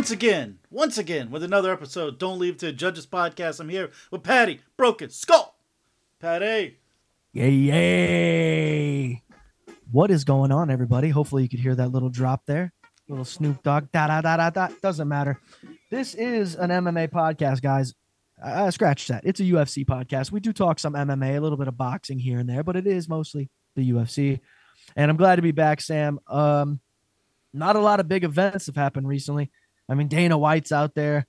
once again, once again with another episode. Don't leave to Judges podcast. I'm here with Patty Broken Skull. Patty, Yay, yay. What is going on, everybody? Hopefully, you could hear that little drop there. Little Snoop Dogg, da da da da da. Doesn't matter. This is an MMA podcast, guys. Uh, scratch that. It's a UFC podcast. We do talk some MMA, a little bit of boxing here and there, but it is mostly the UFC. And I'm glad to be back, Sam. Um, not a lot of big events have happened recently. I mean, Dana White's out there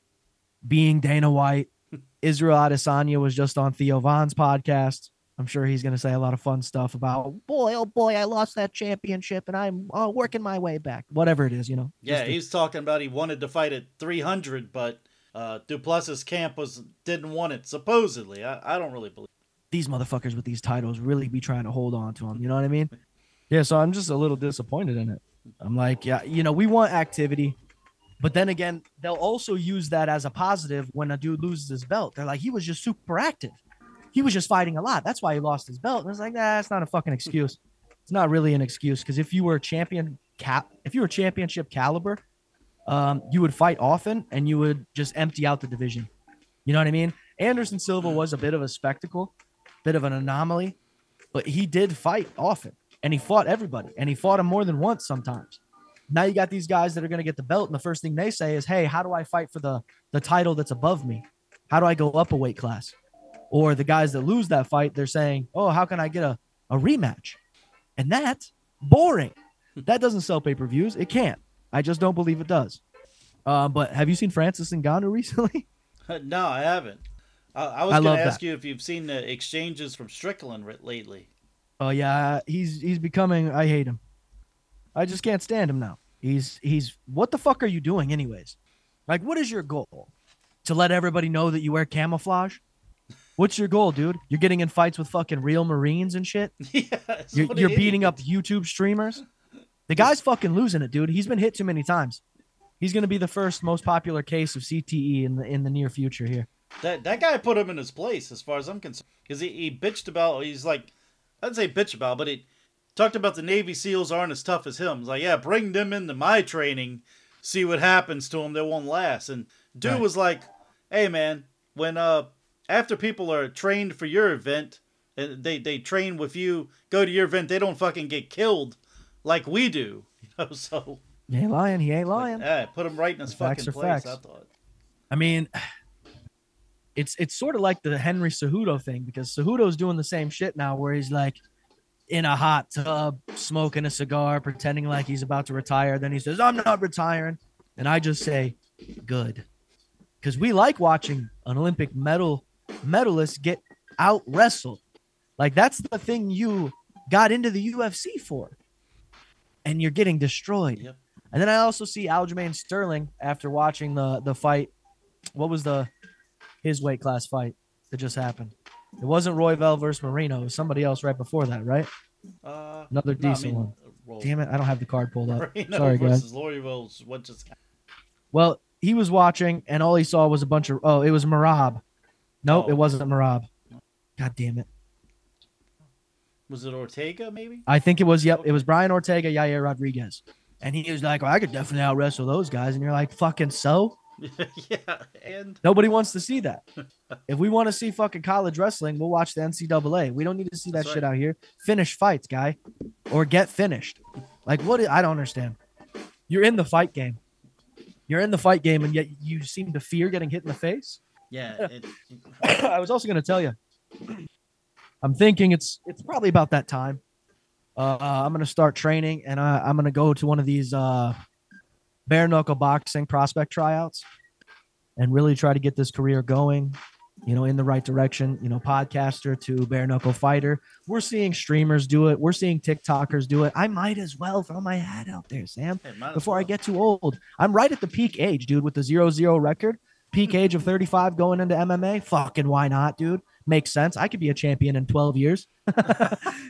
being Dana White. Israel Adesanya was just on Theo Von's podcast. I'm sure he's going to say a lot of fun stuff about, boy, oh boy, I lost that championship and I'm uh, working my way back. Whatever it is, you know. yeah, Just a- he's talking about he wanted to fight at 300, but uh, Du Plessis camp was didn't want it supposedly. I, I don't really believe. these motherfuckers with these titles really be trying to hold on to them. You know what I mean? Yeah, so I'm just a little disappointed in it. I'm like, yeah, you know, we want activity, but then again, they'll also use that as a positive when a dude loses his belt. They're like, he was just super active. He was just fighting a lot. That's why he lost his belt. And it's like, nah, that's not a fucking excuse. It's not really an excuse because if you were a champion cap, if you were championship caliber, um, you would fight often and you would just empty out the division. You know what I mean? Anderson Silva was a bit of a spectacle, bit of an anomaly, but he did fight often and he fought everybody and he fought him more than once sometimes. Now you got these guys that are going to get the belt and the first thing they say is, "Hey, how do I fight for the the title that's above me? How do I go up a weight class?" Or the guys that lose that fight, they're saying, "Oh, how can I get a a rematch?" And that's boring. That doesn't sell pay-per-views. It can't. I just don't believe it does. Uh, but have you seen Francis Ngannou recently? no, I haven't. I, I was going to ask that. you if you've seen the exchanges from Strickland ri- lately. Oh yeah, he's he's becoming. I hate him. I just can't stand him now. He's he's. What the fuck are you doing, anyways? Like, what is your goal? To let everybody know that you wear camouflage? What's your goal, dude? You're getting in fights with fucking real Marines and shit. yeah, You're, you're beating up YouTube streamers. The guy's fucking losing it, dude. He's been hit too many times. He's gonna be the first most popular case of CTE in the in the near future here. That that guy put him in his place, as far as I'm concerned, because he, he bitched about. He's like, I'd say bitch about, but he talked about the Navy SEALs aren't as tough as him. He's like, yeah, bring them into my training, see what happens to them. They won't last. And dude Right. was like, hey man, when uh after people are trained for your event, and they they train with you, go to your event, they don't fucking get killed like we do. You know, so He ain't lying. He ain't lying. yeah, put him right in his facts fucking place. facts. I thought. I mean, it's it's sort of like the Henry Cejudo thing because Cejudo's doing the same shit now, where he's like in a hot tub, smoking a cigar, pretending like he's about to retire. Then he says, "I'm not retiring," and I just say, "Good," because we like watching an Olympic medal medalist get out wrestled. Like that's the thing you got into the UFC for, and you're getting destroyed. Yep. And then I also see Aljamain Sterling after watching the the fight. What was the his weight class fight that just happened? It wasn't Royval versus Moreno. It was somebody else right before that, right? Uh, Another no, I decent mean, one. roll. Damn it, I don't have the card pulled up. Moreno Sorry, guys. what just happened. Well, he was watching, and all he saw was a bunch of. Oh, it was Merab. Nope, Oh. it wasn't Merab. God damn it! was it Ortega maybe? I think it was. Yep, it was Brian Ortega, Yair Rodriguez, and he was like, well, "I could definitely out wrestle those guys," and you're like, "Fucking so." yeah, and Nobody wants to see that. if we want to see fucking college wrestling, we'll watch the NCAA. We don't need to see that That's shit right. out here. Finish fights, guy, or get finished. Like what? I don't understand. You're in the fight game. You're in the fight game, and yet you seem to fear getting hit in the face. yeah, it, I was also going to tell you. I'm thinking it's it's probably about that time. Uh, I'm going to start training, and I, I'm going to go to one of these uh, bare knuckle boxing prospect tryouts, and really try to get this career going. You know, in the right direction. You know, podcaster to bare knuckle fighter. We're seeing streamers do it. We're seeing TikTokers do it. I might as well throw my hat out there, Sam as before I get too old. I'm right at the peak age, dude, with the zero zero record. Peak age of 35 going into MMA. Fucking why not, dude? Makes sense. I could be a champion in 12 years.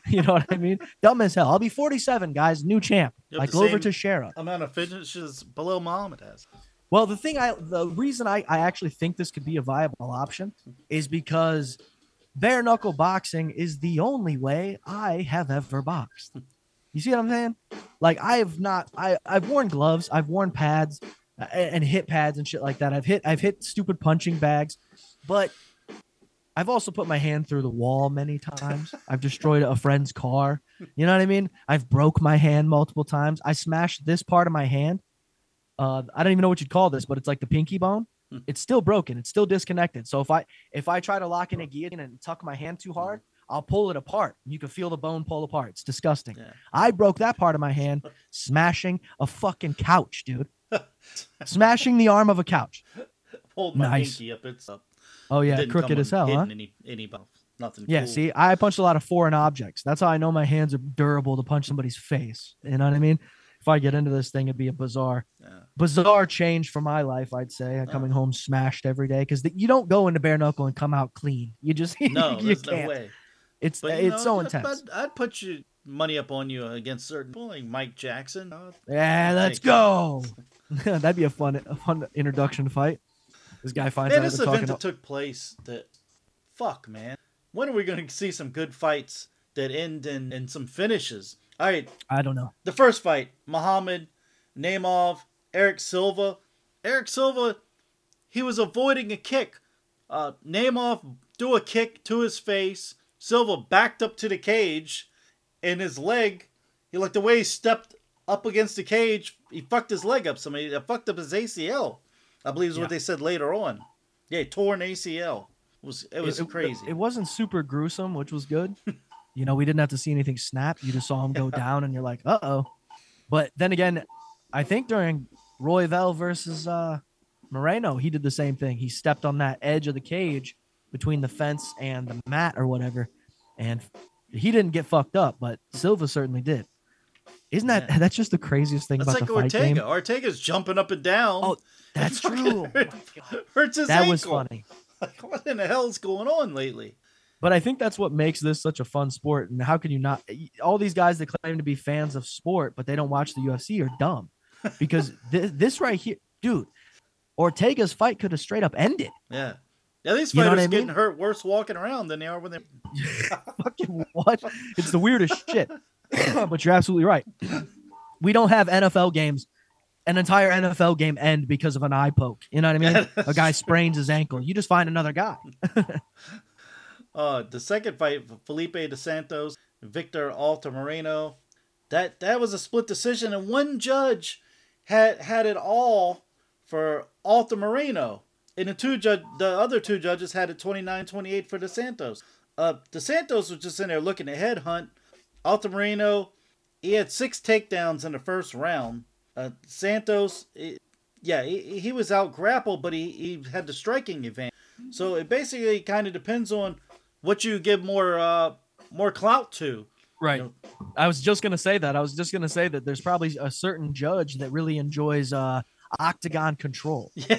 you know what I mean? Dumb as hell. I'll be 47, guys. New champ. You like Glover Teixeira. amount of finishes below Muhammad has. Well, the thing I, the reason I, I actually think this could be a viable option is because bare knuckle boxing is the only way I have ever boxed. You see what I'm saying? Like I have not, I I've worn gloves, I've worn pads, uh, and hit pads and shit like that. I've hit I've hit stupid punching bags, but I've also put my hand through the wall many times. I've destroyed a friend's car. You know what I mean? I've broke my hand multiple times. I smashed this part of my hand. Uh, I don't even know what you'd call this, but it's like the pinky bone. Hmm. It's still broken. It's still disconnected. So if I if I try to lock in a guillotine and tuck my hand too hard, I'll pull it apart. You can feel the bone pull apart. It's disgusting. Yeah. I broke that part of my hand smashing a fucking couch, dude. smashing the arm of a couch. Hold my Nice. pinky up. It's up. Oh yeah, crooked as hell, huh? Any, any, nothing. Yeah, cool. see, I punched a lot of foreign objects. That's how I know my hands are durable to punch somebody's face. You know what I mean? If I get into this thing, it'd be a bizarre, Yeah. bizarre change for my life. I'd say coming home smashed every day because you don't go into bare knuckle and come out clean. You just No, you there's can't. no way. It's But it's know, so intense. I'd, I'd put you money up on you against certain people like Mike Jackson. Yeah, let's go. That'd be a fun, a fun introduction fight. This guy finds Man, out this event that took place that fuck man. When are we gonna see some good fights that end in, in some finishes? Alright, I don't know. the first fight, Muhammad, Naimov, Eric Silva. Eric Silva, he was avoiding a kick. Uh Naimov do a kick to his face. Silva backed up to the cage and his leg, he like the way he stepped up against the cage, he fucked his leg up. Somebody fucked up his ACL. I believe is Yeah. what they said later on. Yeah, torn ACL. It was it was crazy. It, wasn't super gruesome, which was good. you know, we didn't have to see anything snap. You just saw him go down, and you're like, uh oh. But then again, I think during Royval versus uh, Moreno, he did the same thing. He stepped on that edge of the cage between the fence and the mat or whatever, and he didn't get fucked up, but Silva certainly did. Isn't that Yeah. that's just the craziest thing That's about like the fight Ortega. game? Ortega's jumping up and down. Oh, that's Fucking true. Oh my God. Hurts his That ankle. was funny. Like, what in the hell's going on lately? But I think that's what makes this such a fun sport. And how can you not? All these guys that claim to be fans of sport, but they don't watch the UFC are dumb. Because th- this right here, dude, Ortega's fight could have straight up ended. Yeah. Yeah, these You know fighters I mean? getting hurt worse walking around than they are when they. Fucking what? It's the weirdest shit. but you're absolutely right. We don't have NFL games, an entire NFL game end because of an eye poke. You know what I mean? a guy sprains his ankle. You just find another guy. Uh, the second fight, Felipe De Santos, Victor Altamirano, that that was a split decision, and one judge had had it all for Altamirano, and the two judge, the other two judges had it 29-28 for De Santos. Uh, De Santos was just in there looking to headhunt. Altamirano, he had six takedowns in the first round. Uh, Santos, eh, yeah, he, he was out grappled, but he, he had the striking advantage. So it basically kind of depends on what you give more uh more clout to. Right. I was just gonna say that. I was just gonna say that there's probably a certain judge that really enjoys uh octagon control. Yeah,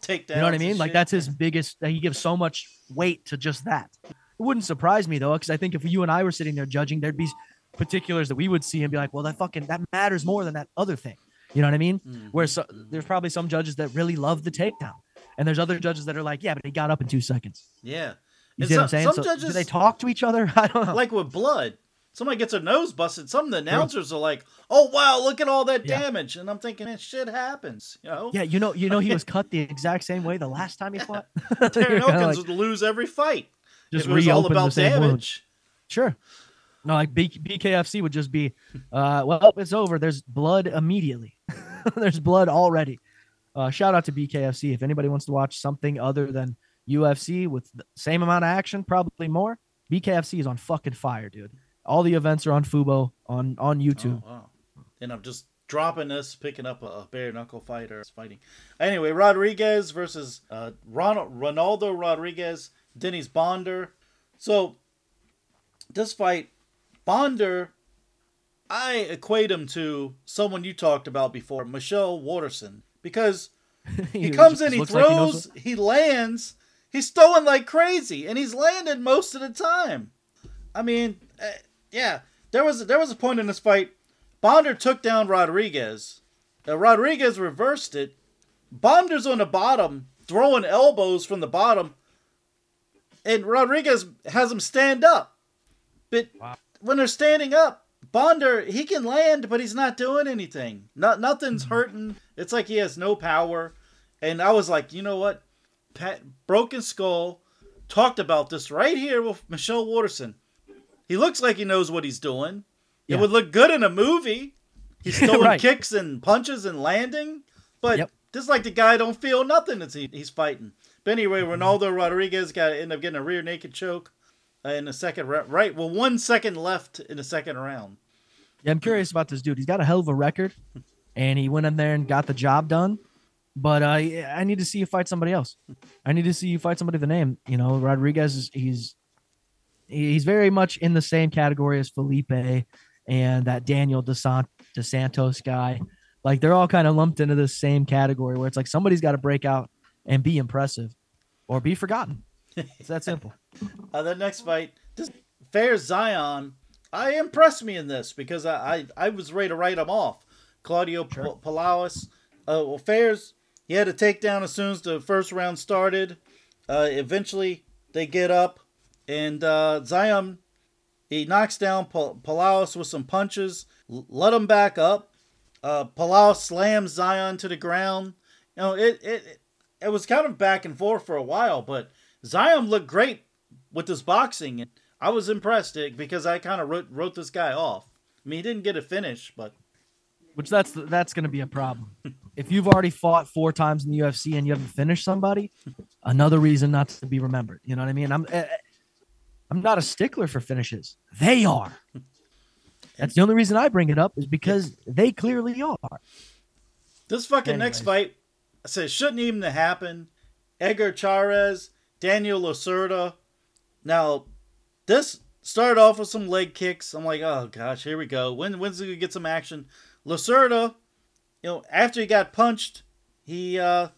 takedowns. You know what I mean? Like shit. that's his biggest. He gives so much weight to just that. It wouldn't surprise me though, because I think if you and I were sitting there judging, there'd be particulars that we would see and be like, "Well, that fucking that matters more than that other thing." You know what I mean? Mhm. Where so, there's probably some judges that really love the takedown, and there's other judges that are like, "Yeah, but he got up in two seconds." Yeah. You see what I'm saying? some So, do they talk to each other? I don't know. like with blood. Somebody gets their nose busted. Some of the announcers are like, "Oh wow, look at all that Yeah. damage," and I'm thinking, "Man, shit happens." You know, yeah, you know, you know, he was cut the exact same way the last time he fought. Darren Elkins like, would lose every fight. just it was all about same wound. damage. Sure. No, like B- BKFC would just be, uh, well, it's over. There's blood immediately. There's blood already. Uh, shout out to BKFC. If anybody wants to watch something other than UFC with the same amount of action, probably more, BKFC is on fucking fire, dude. All the events are on Fubo on on YouTube. Oh, wow. And I'm just dropping this, picking up a, bare knuckle fighter fighting. Anyway, Rodriguez versus uh, Ronald, Ronaldo Rodriguez, Dennis Bondar. So this fight, Bondar, I equate him to someone you talked about before, Michelle Waterson, because he comes in, he looks like knows throws, he lands, he's throwing like crazy, and he's landed most of the time. I mean, uh, yeah, there was there was a point in this fight. Bondar took down Rodriguez. Uh, Rodriguez reversed it, Bondar's on the bottom, throwing elbows from the bottom, and Rodriguez has him stand up. But Wow. When they're standing up, Bondar he can land, but he's not doing anything. Not nothing's hmm. hurting. It's like he has no power. And I was like, you know what? Pat Broken Skull talked about this right here with Michelle Waterson. He looks like he knows what he's doing. Yeah. It would look good in a movie. He's throwing Right. kicks and punches and landing, but Yep. just like the guy don't feel nothing as he, he's fighting. But anyway, mm-hmm. Ronaldo Rodriguez got to end up getting a rear naked choke in the second round. Right, well, one second left in the second round. Yeah, I'm curious about this dude. He's got a hell of a record, and he went in there and got the job done. But uh, I need to see you fight somebody else. I need to see you fight somebody with a name. You know, Rodriguez is he's he's very much in the same category as Felipe and that Daniel DeSant- DeSantos guy. Like they're all kind of lumped into the same category where it's like somebody's got to break out and be impressive, or be forgotten. It's that simple. Uh, the next fight, this Fair Zion, I impressed me in this because I, I, I was ready to write him off. Claudio Sure. P- Palawas, uh, well, Fares, he had a takedown as soon as the first round started. Uh, eventually, they get up, and uh, Zion, he knocks down Palawas with some punches, l- let him back up. Uh, Palau slams Zion to the ground. You know, it it- it was kind of back and forth for a while, but Zion looked great with this boxing, I was impressed because I kind of wrote wrote this guy off. I mean, he didn't get a finish, but which that's that's going to be a problem. if you've already fought four times in the UFC and you haven't finished somebody, another reason not to be remembered. You know what I mean? I'm eh, I'm not a stickler for finishes. They are. That's the only reason I bring it up is because they clearly are. this fucking next fight, I said, shouldn't even have happened. Edgar Chairez, Daniel Lacerda. Now, this started off with some leg kicks. I'm like, oh gosh, here we go. When when's he gonna get some action? Lacerda, you know, after he got punched, he uh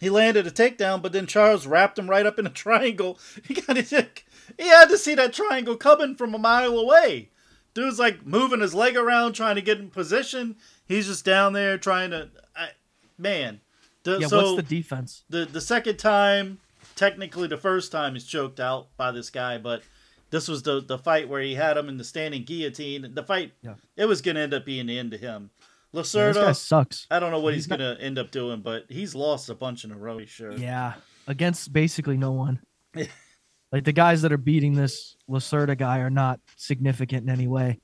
he landed a takedown, but then Chairez wrapped him right up in a triangle. He got his he had to see that triangle coming from a mile away. Dude's like moving his leg around, trying to get in position. He's just down there trying to, I, man. The, Yeah, so what's the defense? the the second time, technically the first time, he's choked out by this guy, but this was the the fight where he had him in the standing guillotine. The fight, Yeah. it was gonna end up being the end to him. Yeah, this Lacerda, guy sucks. I don't know what he's, he's not- gonna end up doing, but he's lost a bunch in a row. Sure. Yeah, against basically no one. like the guys that are beating this Lacerda guy are not significant in any way.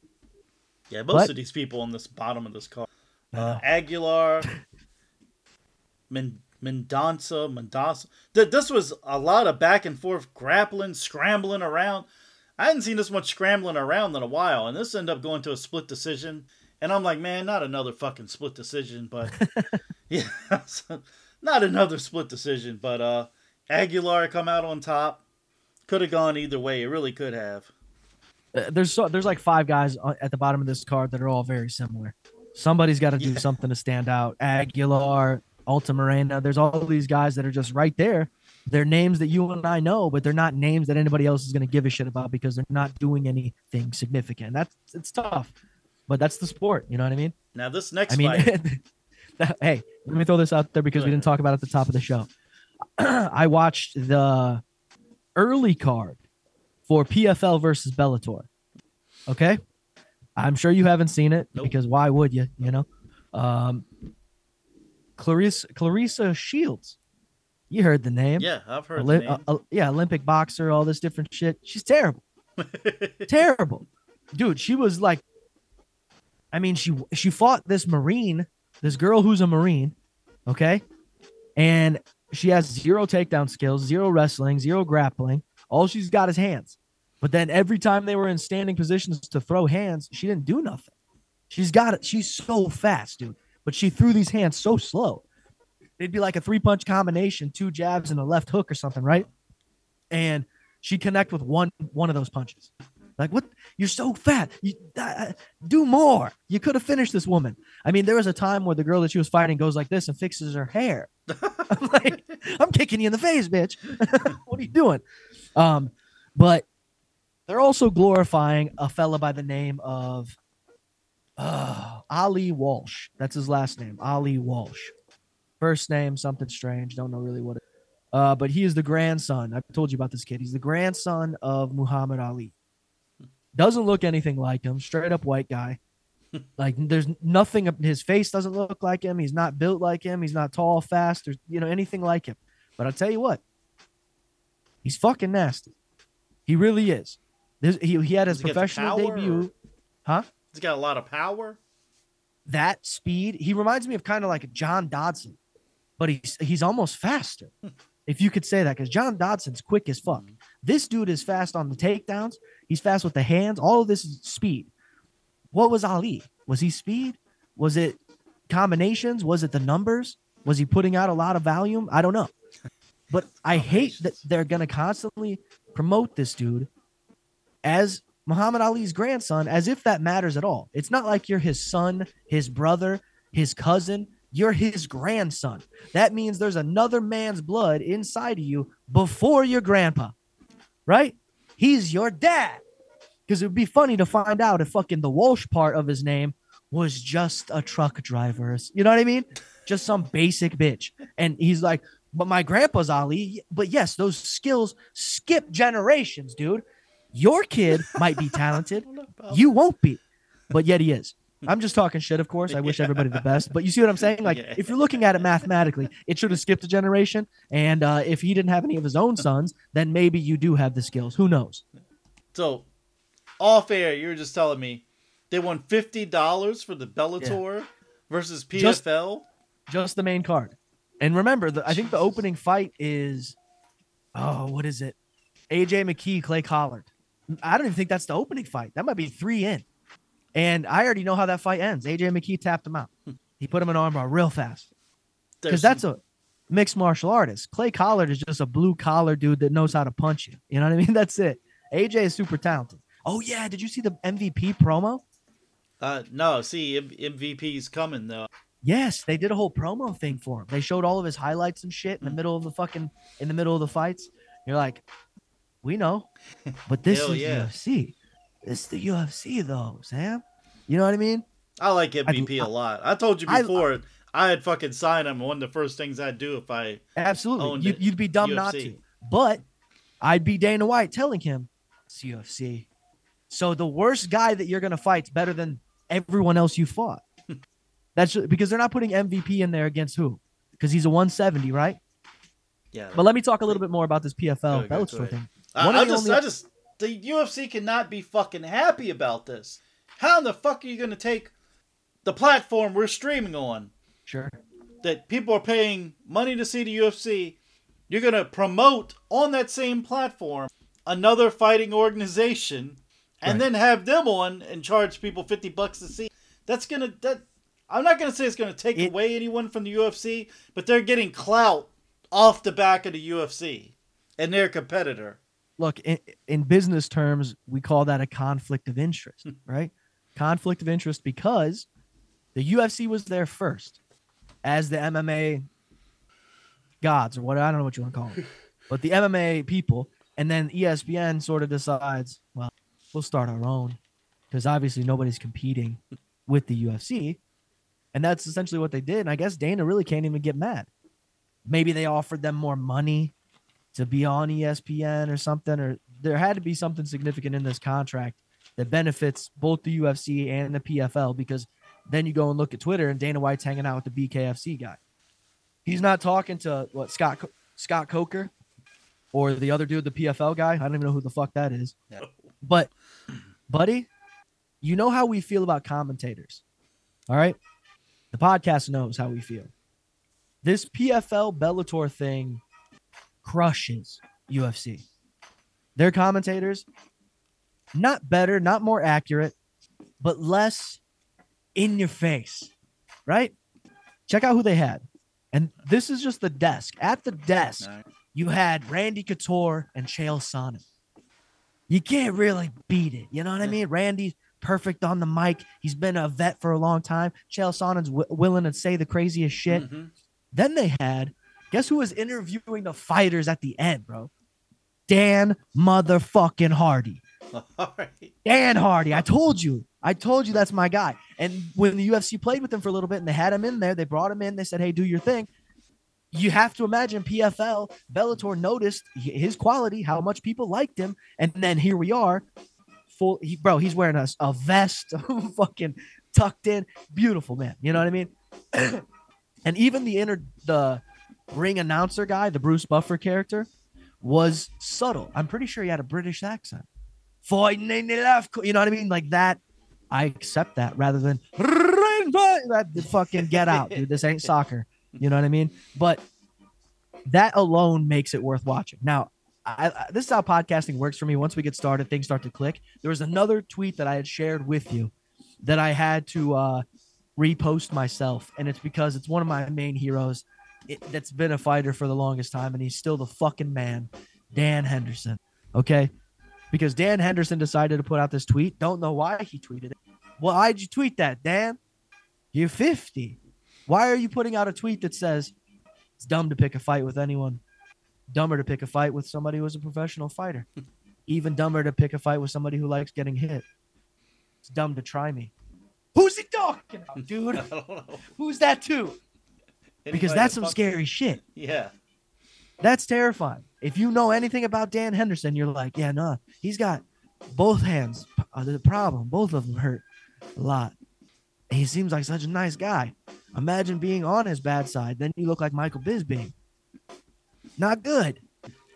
Yeah, most What? of these people on this bottom of this card. I Uh. Aguilar, Men- Mendonça, Mendonça. Th- this was a lot of back and forth grappling, scrambling around. I hadn't seen this much scrambling around in a while, and this ended up going to a split decision. And I'm like, man, not another fucking split decision, but yeah, not another split decision. But uh, Aguilar come out on top. Could have gone either way. It really could have. Uh, there's so, there's like five guys at the bottom of this card that are all very similar. Somebody's got to do Yeah. something to stand out. Aguilar, Altamirano. There's all these guys that are just right there. They're names that you and I know, but they're not names that anybody else is going to give a shit about because they're not doing anything significant. That's it's tough, but that's the sport. You know what I mean? Now this next I mean, fight, hey, let me throw this out there because we didn't talk about it at the top of the show. I watched the early card for PFL versus Bellator. Okay, I'm sure you haven't seen it Nope. because why would you? You know, um, Claressa Claressa Shields. You heard the name. yeah, I've heard Oli- the name. uh, uh, yeah, Olympic boxer, all this different shit. She's terrible terrible dude she was like i mean she she fought this marine this girl who's a marine okay and she has zero takedown skills zero wrestling zero grappling all she's got is hands but then every time they were in standing positions to throw hands she didn't do nothing she's got it she's so fast dude but she threw these hands so slow they'd be like a three punch combination two jabs and a left hook or something right and she'd connect with one one of those punches. Like what? You're so fat. You uh, do more. You could have finished this woman. I mean, there was a time where the girl that she was fighting goes like this and fixes her hair. I'm like, I'm kicking you in the face, bitch. what are you doing? Um, but they're also glorifying a fella by the name of uh, Ali Walsh. That's his last name, Ali Walsh. First name something strange. Don't know really what. It, uh, but he is the grandson. I've told you about this kid. He's the grandson of Muhammad Ali. Doesn't look anything like him. Straight up white guy. like there's nothing. His face doesn't look like him. He's not built like him. He's not tall, fast, or you know anything like him. But I'll tell you what, he's fucking nasty. He really is. This, he he had his Does he get the professional debut. Huh? He's got a lot of power. that speed. He reminds me of kind of like John Dodson, but he's he's almost faster, if you could say that, because John Dodson's quick as fuck. This dude is fast on the takedowns. He's fast with the hands. All of this is speed. What was Ali? Was he speed? Was it combinations? Was it the numbers? Was he putting out a lot of volume? I don't know. But I hate that they're gonna constantly promote this dude as Muhammad Ali's grandson as if that matters at all. It's not like you're his son, his brother, his cousin. You're his grandson. That means there's another man's blood inside of you before your grandpa, right? He's your dad. Because it would be funny to find out if fucking the Walsh part of his name was just a truck driver. You know what I mean? Just some basic bitch. And he's like, but my grandpa's Ali. But yes, those skills skip generations, dude. Your kid might be talented. You won't be, but yet he is. I'm just talking shit, of course. I wish everybody the best. But you see what I'm saying? Like, Yeah. if you're looking at it mathematically, it should have skipped a generation. And uh, if he didn't have any of his own sons, then maybe you do have the skills. Who knows? So, off air, you were just telling me they won fifty dollars for the Bellator versus Just- PFL. Just the main card. And remember, the, I think the opening fight is, oh, what is it? AJ McKee, Clay Collard. I don't even think that's the opening fight. That might be three in. And I already know how that fight ends. AJ McKee tapped him out. He put him in armbar real fast. because that's a mixed martial artist. Clay Collard is just a blue collar dude that knows how to punch you. You know what I mean? That's it. AJ is super talented. Oh yeah, did you see the MVP promo? uh, no. See, M- MVP's coming though. Yes, they did a whole promo thing for him. They showed all of his highlights and shit in the middle of the fucking in the middle of the fights. You're like, we know, but this Hell is yeah. UFC. This is the UFC though, Sam. You know what I mean? I like MVP a lot. I told you I- before. I, had fucking signed him. One of the first things I'd do if I Absolutely. Owned You, you'd be dumb not to. But I'd be Dana White telling him it's UFC. So the worst guy that you're gonna fight's better than everyone else you fought. That's because they're not putting MVP in there against who? Because he's a 170, right? yeah. But let me talk a little bit more about this PFL Go ahead, go Bellator thing. I, I the just, only- I just, the UFC cannot be fucking happy about this. How in the fuck are you gonna take the platform we're streaming on Sure. that people are paying money to see the UFC? You're gonna promote on that same platform another fighting organization, and Right. then have them on and charge people fifty bucks to see. That's gonna that. I'm not gonna say it's gonna take It- away anyone from the UFC, but they're getting clout off the back of the UFC and their competitor. Look, in, in business terms, we call that a conflict of interest, hmm. right? Conflict of interest because the UFC was there first as the MMA gods or what I don't know what you want to call them, but the MMA people, and then ESPN sort of decides, well, we'll start our own because obviously nobody's competing with the UFC, and that's essentially what they did. And I guess Dana really can't even get mad. Maybe they offered them more money to be on ESPN or something, or there had to be something significant in this contract that benefits both the UFC and the PFL because then you go and look at Twitter and Dana White's hanging out with the BKFC guy. He's not talking to what Scott Scott Coker or the other dude, the PFL guy. I don't even know who the fuck that is. But, buddy, you know how we feel about commentators. All right. The podcast knows how we feel. This PFL Bellator thing crushes UFC. Their commentators, not better, not more accurate, but less in your face, right? Check out who they had. And this is just the desk. At the desk, you had Randy Couture and Chael Sonnen. You can't really beat it. You know what I mean? Randy's perfect on the mic. He's been a vet for a long time. Chael Sonnen's w- willing to say the craziest shit. Mhm. Then they had, guess who was interviewing the fighters at the end, bro? Dan motherfucking Hardy. Right. Dan Hardy. I told you. I told you that's my guy. And when the UFC played with him for a little bit and they had him in there, they brought him in. They said, hey, do your thing. you have to imagine PFL, Bellator noticed his quality, how much people liked him, and then here we are, full. He, bro, he's wearing a, a vest, fucking tucked in, beautiful man. You know what I mean? and even the inner the ring announcer guy, the Bruce Buffer character, was subtle. I'm pretty sure he had a British accent. Fighting in the left, you know what I mean? Like that. I accept that rather than that fucking get out, dude. This ain't soccer. You know what I mean? But that alone makes it worth watching. Now, I, I, this is how podcasting works for me. Once we get started, things start to click. There was another tweet that I had shared with you that I had to uh, repost myself, and it's because it's one of my main heroes it, that's been a fighter for the longest time, and he's still the fucking man, Dan Henderson. Okay, because Dan Henderson decided to put out this tweet. Don't know why he tweeted it. Well, why'd you tweet that, Dan? You're 50. Why are you putting out a tweet that says it's dumb to pick a fight with anyone? Dumber to pick a fight with somebody who's a professional fighter. Even dumber to pick a fight with somebody who likes getting hit. It's dumb to try me. Who's he talking about, dude? Who's that Because that's some scary shit. Yeah. That's terrifying. If you know anything about Dan Henderson, you're like, yeah, no, he's got both hands. Uh, the problem, both of them hurt a lot. he seems like such a nice guy. Imagine being on his bad side. Then you look like Michael Bisping. Not good.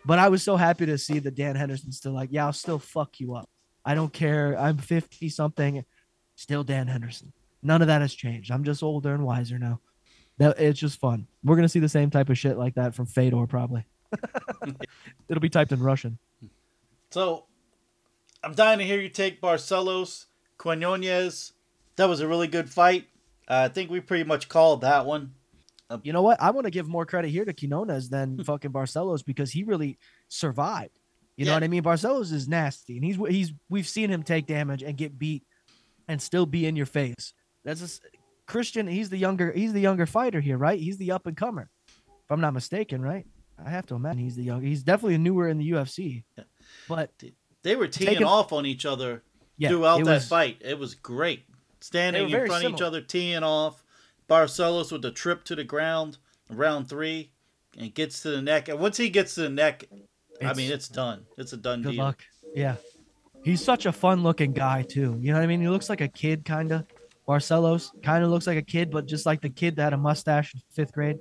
But I was so happy to see that Dan Henderson's still like, yeah, I'll still fuck you up. I don't care. I'm 50 something. Still Dan Henderson. None of that has changed. I'm just older and wiser now. That it's just fun. We're gonna see the same type of shit like that from Fedor probably. It'll be typed in Russian. So, I'm dying to hear you take Barcelos, Quinones. That was a really good fight. Uh, I think we pretty much called that one. Uh, you know what? I want to give more credit here to Quinones than fucking Barcelos because he really survived. You yeah. know what I mean? Barcelos is nasty, and he's he's we've seen him take damage and get beat, and still be in your face. That's just Christian. He's the younger he's the younger fighter here, right? He's the up and comer, if I'm not mistaken, right? I have to imagine he's the young. He's definitely newer in the UFC, but they were teeing taking, off on each other yeah, throughout that was, fight. It was great, standing in front similar. of each other, teeing off. Barcelos with the trip to the ground, round three, and gets to the neck. And once he gets to the neck, I mean, it's done. It's a done good deal. luck. Yeah, he's such a fun-looking guy too. You know what I mean? He looks like a kid, kind of. Barcelos kind of looks like a kid, but just like the kid that had a mustache in fifth grade.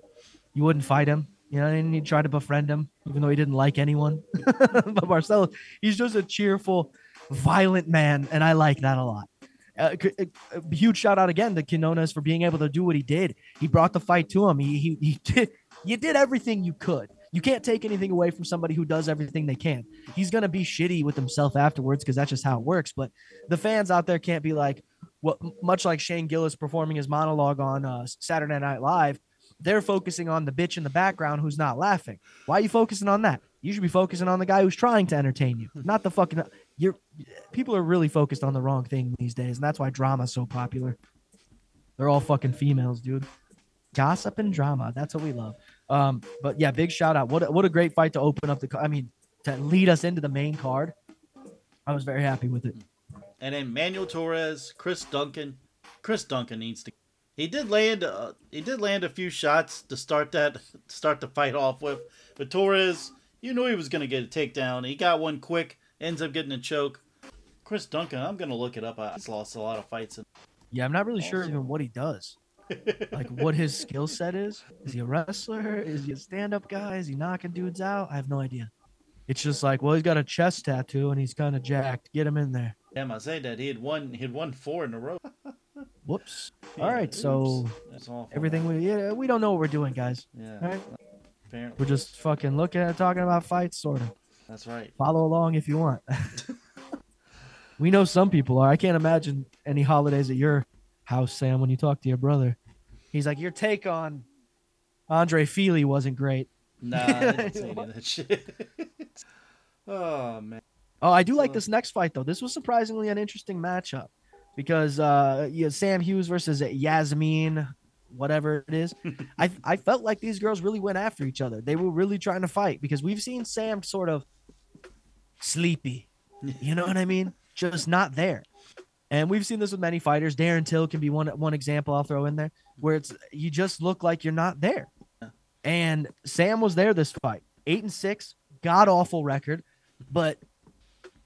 You wouldn't fight him. You know, and he tried to befriend him, even though he didn't like anyone. but Marcelo, he's just a cheerful, violent man, and I like that a lot. Uh, a, a huge shout out again to Quinones for being able to do what he did. He brought the fight to him. He he, he did you did everything you could. You can't take anything away from somebody who does everything they can. He's gonna be shitty with himself afterwards because that's just how it works. But the fans out there can't be like, well, much like Shane Gillis performing his monologue on uh, Saturday Night Live they're focusing on the bitch in the background who's not laughing. Why are you focusing on that? You should be focusing on the guy who's trying to entertain you, not the fucking. You're people are really focused on the wrong thing these days, and that's why drama's so popular. They're all fucking females, dude. Gossip and drama. That's what we love. Um, but yeah, big shout out. What a, what a great fight to open up the. I mean, to lead us into the main card. I was very happy with it. And then Manuel Torres, Chris Duncan. Chris Duncan needs to he did land uh, he did land a few shots to start that start the fight off with. But Torres, you knew he was gonna get a takedown. He got one quick, ends up getting a choke. Chris Duncan, I'm gonna look it up. I, he's lost a lot of fights. In- yeah, I'm not really sure even what he does. like what his skill set is. Is he a wrestler? Is he a stand-up guy? Is he knocking dudes out? I have no idea. It's just like, well, he's got a chest tattoo and he's kind of jacked. Get him in there. Damn, I say that he had won. He had won four in a row. Whoops. Yeah, all right, so everything we yeah we don't know what we're doing, guys. Yeah. All right. Apparently. We're just fucking looking at talking about fights, sort of. That's right. Follow along if you want. we know some people are. I can't imagine any holidays at your house, Sam, when you talk to your brother. He's like, your take on Andre Fili wasn't great. Nah, I didn't say that shit. oh man. Oh, I do like this next fight though. This was surprisingly an interesting matchup because uh, you know, Sam Hughes versus Yazmin, whatever it is. I I felt like these girls really went after each other. They were really trying to fight because we've seen Sam sort of sleepy. You know what I mean? Just not there. And we've seen this with many fighters. Darren Till can be one one example I'll throw in there where it's you just look like you're not there. And Sam was there this fight. Eight and six, god awful record. But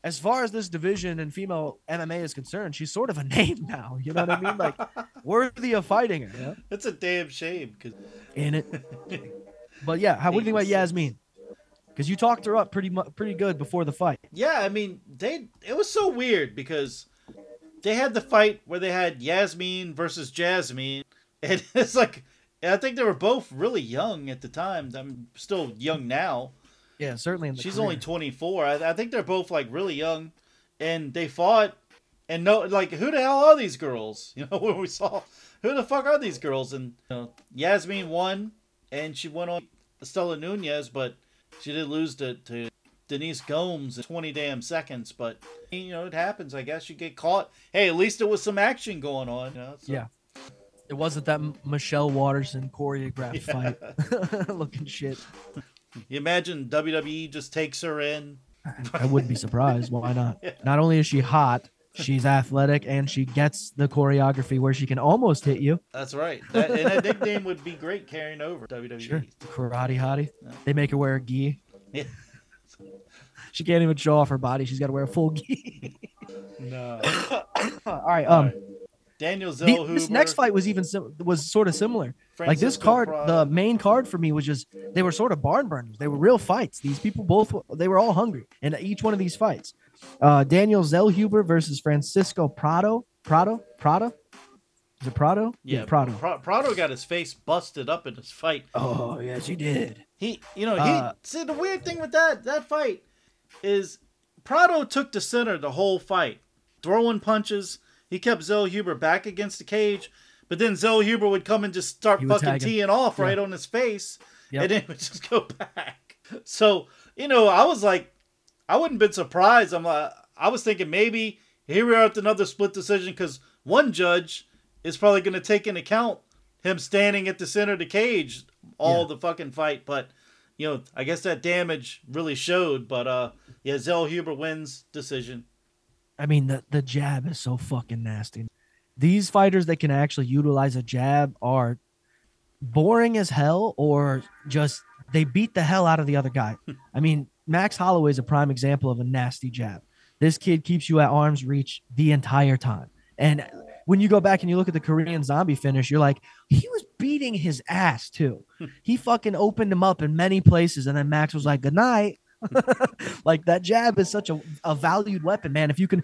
as far as this division and female MMA is concerned, she's sort of a name now. You know what I mean? Like worthy of fighting her. Yeah? It's a damn shame because In it. But yeah, how what do you think about Yazmin? Because you talked her up pretty mu- pretty good before the fight. Yeah, I mean, they it was so weird because they had the fight where they had Yazmin versus Jasmine, and it's like I think they were both really young at the time. I'm still young now. Yeah, certainly. In the She's career. only 24. I, I think they're both like really young, and they fought. And no, like who the hell are these girls? You know, when we saw who the fuck are these girls? And you know, Yazmin won, and she went on Stella Nunes, but she did lose to, to Denise Gomes in 20 damn seconds. But you know, it happens. I guess you get caught. Hey, at least there was some action going on. You know, so- Yeah. It wasn't that M- Michelle Waterson choreographed fight looking shit. You imagine WWE just takes her in. I wouldn't be surprised. Why not? Not only is she hot, she's athletic, and she gets the choreography where she can almost hit you. That's right. That, and that nickname would be great carrying over WWE. Sure. Karate hottie. Yeah. They make her wear a gi. Yeah. She can't even show off her body. She's got to wear a full gi. No. All right. Um, Daniel the- Zellhuber. this next fight was even sim- was sort of similar. Like this card, Prado. the main card for me was just they were sort of barn burners. They were real fights. These people both they were all hungry in each one of these fights. Uh, Daniel Zellhuber versus Francisco Prado. Prado. Prado. Is it Prado? yeah, Prado. Pra- Prado got his face busted up in his fight. oh yes, he did. He, you know, he Uh, see the weird thing with that that fight is Prado took the center the whole fight, throwing punches. He kept Zellhuber back against the cage, but then Zellhuber would come and just start fucking teeing off Yeah. right on his face, Yep. and then it would just go back. So you know, I was like, I wouldn't been surprised. I'm like, I was thinking maybe here we are at another split decision because one judge is probably going to take into account him standing at the center of the cage all Yeah. the fucking fight. But you know, I guess that damage really showed. But uh, yeah, Zellhuber wins decision. I mean, the, the jab is so fucking nasty. These fighters that can actually utilize a jab are boring as hell or just they beat the hell out of the other guy. I mean, Max Holloway is a prime example of a nasty jab. This kid keeps you at arm's reach the entire time. And when you go back and you look at the Korean zombie finish, you're like, he was beating his ass too. he fucking opened him up in many places. And then Max was like, good night. like that jab is such a, a valued weapon, man. If you can,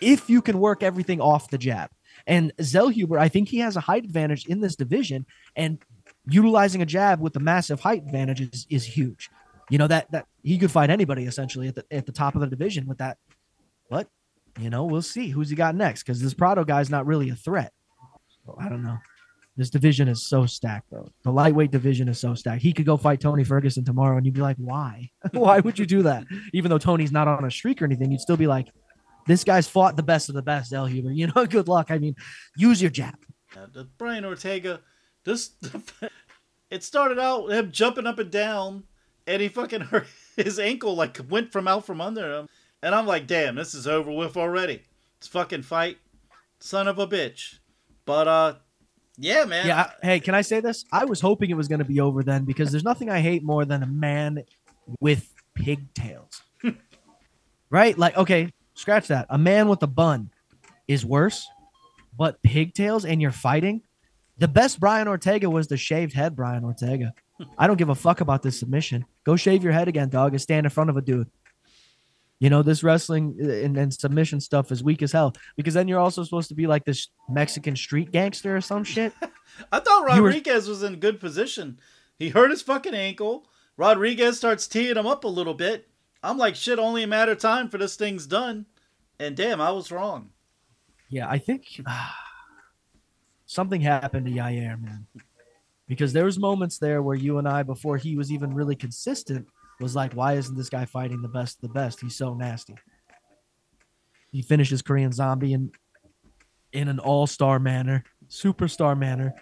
if you can work everything off the jab. And Zellhuber, I think he has a height advantage in this division, and utilizing a jab with the massive height advantage is, is huge. You know that that he could fight anybody essentially at the at the top of the division with that. But you know, we'll see who's he got next because this Prado guy's not really a threat. So, I don't know. This division is so stacked, though. The lightweight division is so stacked. He could go fight Tony Ferguson tomorrow, and you'd be like, "Why? Why would you do that?" Even though Tony's not on a streak or anything, you'd still be like, "This guy's fought the best of the best, Zellhuber. You know, good luck. I mean, use your jab." Uh, the Brian Ortega, this it started out him jumping up and down, and he fucking hurt his ankle like went from out from under him, and I'm like, damn, this is over with already. It's fucking fight, son of a bitch. But uh, yeah, man. Yeah. Hey, can I say this? I was hoping it was going to be over then because there's nothing I hate more than a man with pigtails. right? Like, okay, scratch that. A man with a bun is worse, but pigtails and you're fighting. The best Brian Ortega was the shaved head Brian Ortega. I don't give a fuck about this submission. Go shave your head again, dog, and stand in front of a dude. You know, this wrestling uh, and, and submission stuff is weak as hell because then you're also supposed to be like this Mexican street gangster or some shit. I thought You were- Rodriguez was in good position. He hurt his fucking ankle. Rodriguez starts teeing him up a little bit. I'm like, shit, only a matter of time for this thing's done. And damn, I was wrong. Yeah, I think something happened to Yair, man. Because there was moments there where you and I, before he was even really consistent, was like, why isn't this guy fighting the best of the best? He's so nasty. He finishes Korean Zombie in in an all-star manner, superstar manner.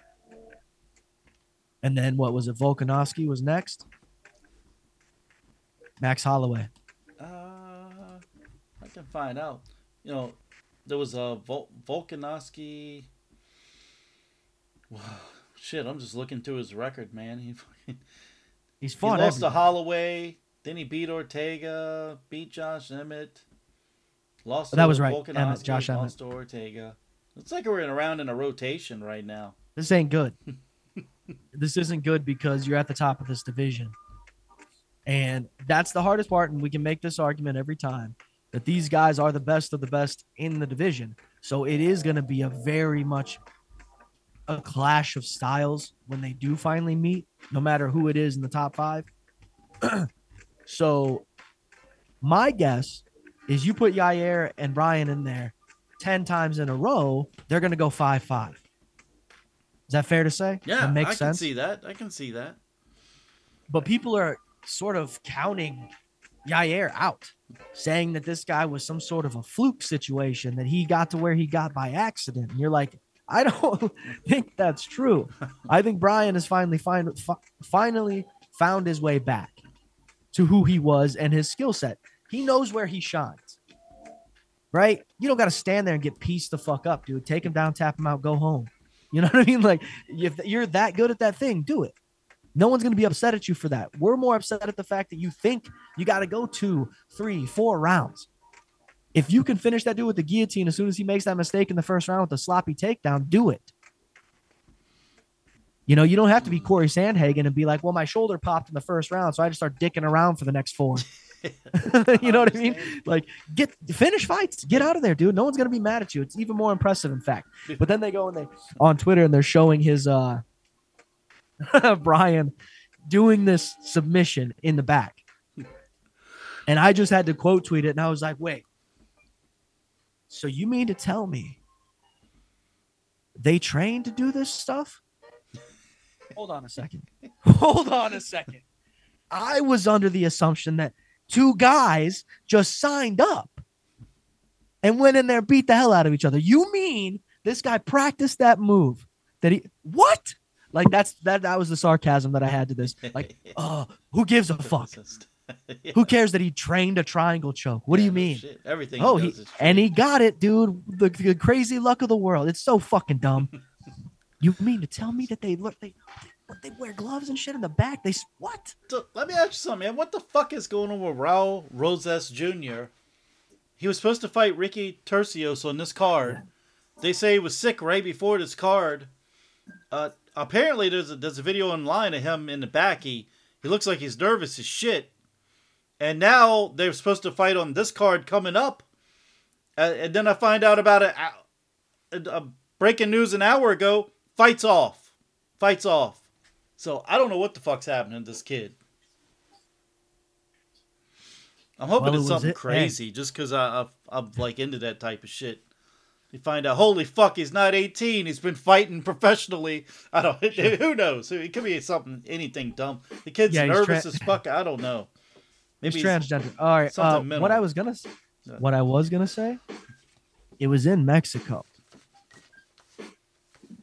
And then what was it? Volkanovski was next. Max Holloway. Uh, I can find out. You know, there was a Vol- Volkanovski. shit, I'm just looking through his record, man. He fucking He's he fought lost to. Holloway, then he beat Ortega, beat Josh Emmett, lost. That to was right, Emmett, Josh lost to Ortega. It's like we're in around in a rotation right now. This ain't good. this isn't good because you're at the top of this division. And that's the hardest part. And we can make this argument every time that these guys are the best of the best in the division. So it is going to be a very much a clash of styles when they do finally meet, no matter who it is in the top five. so my guess is you put Yair and Ryan in there 10 times in a row, they're going to go 5 5. Is that fair to say? Yeah, that makes I can sense. see that. I can see that. But people are sort of counting Yair out, saying that this guy was some sort of a fluke situation, that he got to where he got by accident. And you're like, I don't think that's true. I think Brian has finally find, fi- finally found his way back to who he was and his skill set. He knows where he shines. Right? You don't got to stand there and get pieced the fuck up, dude. Take him down, tap him out, go home. You know what I mean? Like, if you're that good at that thing, do it. No one's going to be upset at you for that. We're more upset at the fact that you think you got to go two, three, four rounds. If you can finish that dude with the guillotine as soon as he makes that mistake in the first round with a sloppy takedown, do it. You know, you don't have to be Corey Sandhagen and be like, well, my shoulder popped in the first round, so I just start dicking around for the next four. you know what I mean? Like, get finish fights, get out of there, dude. No one's gonna be mad at you. It's even more impressive, in fact. But then they go and they on Twitter and they're showing his uh Brian doing this submission in the back. And I just had to quote tweet it and I was like, wait. So you mean to tell me they train to do this stuff? Hold on a second. Hold on a second. I was under the assumption that two guys just signed up and went in there and beat the hell out of each other. You mean this guy practiced that move that he what? Like that's that that was the sarcasm that I had to this. Like, uh, who gives a fuck? Yeah. Who cares that he trained a triangle choke? What do you mean? shit. Everything. Oh, he, he and he got it, dude. The, the crazy luck of the world. It's so fucking dumb. you mean to tell me that they look they they wear gloves and shit in the back? They what? So, let me ask you something, man. What the fuck is going on with Raul Rosas Jr.? He was supposed to fight Ricky Turcios on this card. They say he was sick right before this card. Uh, apparently, there's a, there's a video online of him in the back. He he looks like he's nervous as shit. And now they're supposed to fight on this card coming up. Uh, and then I find out about it. Uh, breaking news an hour ago. Fights off. Fights off. So I don't know what the fuck's happening to this kid. I'm hoping Well, it's something it- crazy, just because I'm like into that type of shit. You find out, holy fuck, he's not 18. He's been fighting professionally. I don't. Who knows? It could be something, anything dumb. The kid's Yeah, nervous tra- as fuck. I don't know. He's Maybe transgender. All right. Uh, what I was gonna, what I was gonna say, it was in Mexico.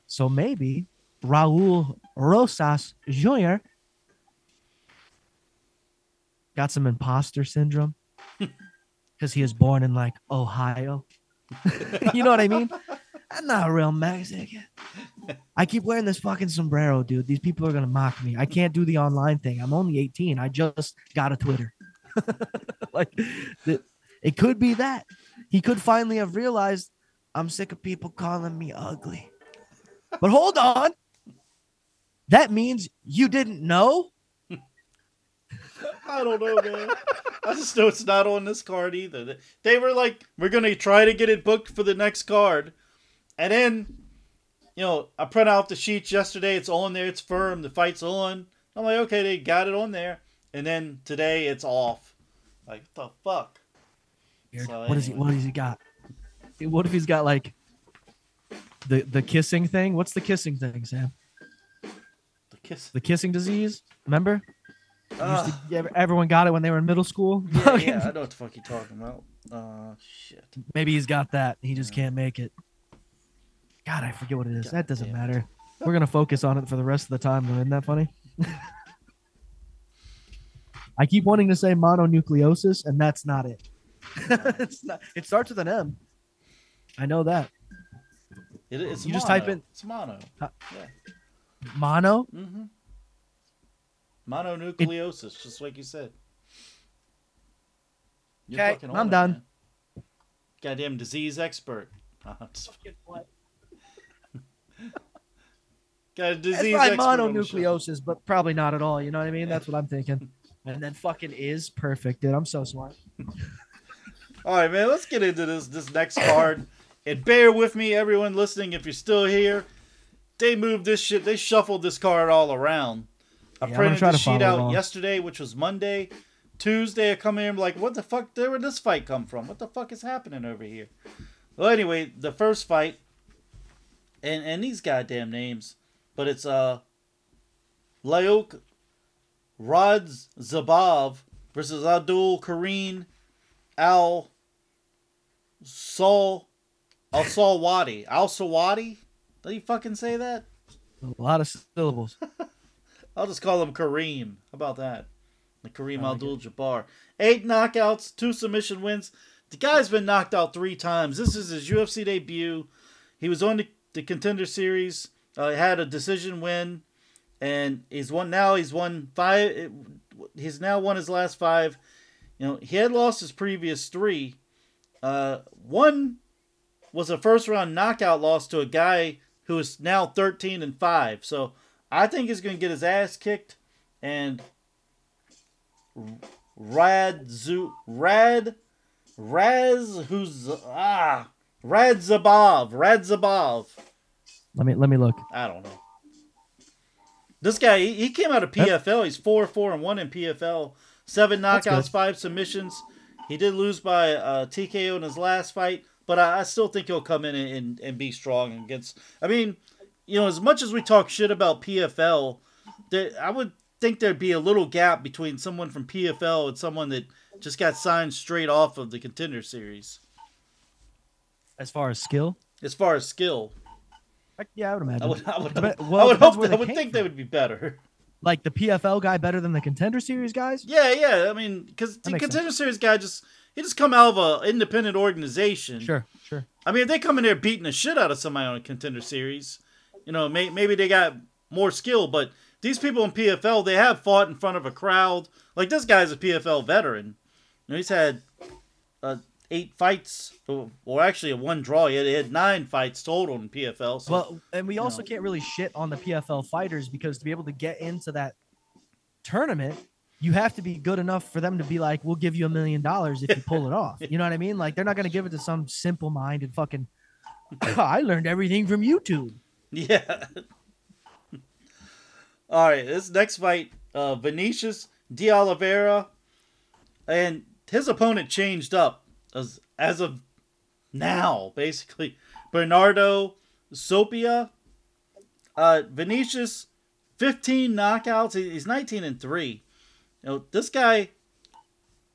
So maybe Raul Rosas Jr. got some imposter syndrome because he was born in like Ohio. you know what I mean? I'm not a real Mexican. I keep wearing this fucking sombrero, dude. These people are gonna mock me. I can't do the online thing. I'm only 18. I just got a Twitter. like it, it could be that. He could finally have realized I'm sick of people calling me ugly. But hold on. That means you didn't know? I don't know, man. I just know it's not on this card either. They were like, we're gonna try to get it booked for the next card, and then, you know, I print out the sheets yesterday. It's on there. It's firm. The fight's on. I'm like, okay, they got it on there, and then today it's off. Like, what the fuck? So what is he what has he got? What if he's got like the the kissing thing? What's the kissing thing, Sam? The kiss. The kissing disease? Remember? Used Uh, to- everyone got it when they were in middle school. yeah, yeah, I know what the fuck you're talking about. Uh, shit. Maybe he's got that. He just can't make it. God, I forget what it is. God that doesn't matter. We're gonna focus on it for the rest of the time, though. Isn't that funny? I keep wanting to say mononucleosis, and that's not it. it's not. It starts with an M. I know that. It, it's You just type in- It's mono. Huh? Yeah. Mono. Mm-hmm. Mononucleosis, just like you said. You're Okay, fucking I'm on done. man. Goddamn disease expert. Just- Got a It's disease probably expert. on the mononucleosis, but probably not at all. You know what I mean? That's what I'm thinking. And then fucking is perfect, dude. I'm so smart. All right, man. Let's get into this this next card, and bear with me, everyone listening, if you're still here. They moved this shit. They shuffled this card all around. I Yeah, printed the to sheet out along. yesterday, which was Monday. Tuesday, I come in, I'm like, what the fuck? Where did this fight come from? What the fuck is happening over here? Well, anyway, the first fight, and and these goddamn names, but it's uh, Laok Radz Zabov versus Abdul Kareem Al Sol Al Salwadi. Al Sawadi? Did you fucking say that? A lot of syllables. I'll just call him Kareem. How about that? Like Kareem like Abdul Jabbar. Eight knockouts, two submission wins. The guy's been knocked out three times. This is his UFC debut. He was on the, the contender series. Uh, had a decision win, and he's won. Now he's won five. He's now won his last five. You know he had lost his previous three. Uh, one was a first round knockout loss to a guy who is now thirteen and five. So I think he's going to get his ass kicked. And Rad Zu Rad Raz who's ah Rad Zabov Rad Zabov. Let me let me look. I don't know. This guy he, he came out of PFL. He's four four and one in PFL. Seven knockouts, five submissions. He did lose by uh, TKO in his last fight, but I, I still think he'll come in and, and, and be strong against. I mean, you know, as much as we talk shit about PFL, there, I would think there'd be a little gap between someone from PFL and someone that just got signed straight off of the contender series As far as skill, as far as skill. Yeah, I would imagine. I would, I would, I well, it would hope. where I they would think they would be better. like the PFL guy better than the contender series guys. Yeah, yeah. I mean, because the contender series guy just he just come out of an independent organization. Sure, sure. I mean, if they come in there beating the shit out of somebody on a contender series, you know, may, maybe they got more skill. But these people in PFL, they have fought in front of a crowd. Like this guy's a PFL veteran. You know, he's had uh, eight fights, or actually a one draw. He had, he had nine fights total in PFL. So Well, and we also know. can't really shit on the PFL fighters because to be able to get into that tournament, you have to be good enough for them to be like, "We'll give you a million dollars if you pull it off." You know what I mean? Like they're not gonna give it to some simple-minded fucking. I learned everything from YouTube. Yeah. All right, this next fight, uh, Vinicius de Oliveira, and his opponent changed up as as of now, basically. Bernardo Sopaj, uh, Vinicius, fifteen knockouts. He's nineteen and three. You know, this guy,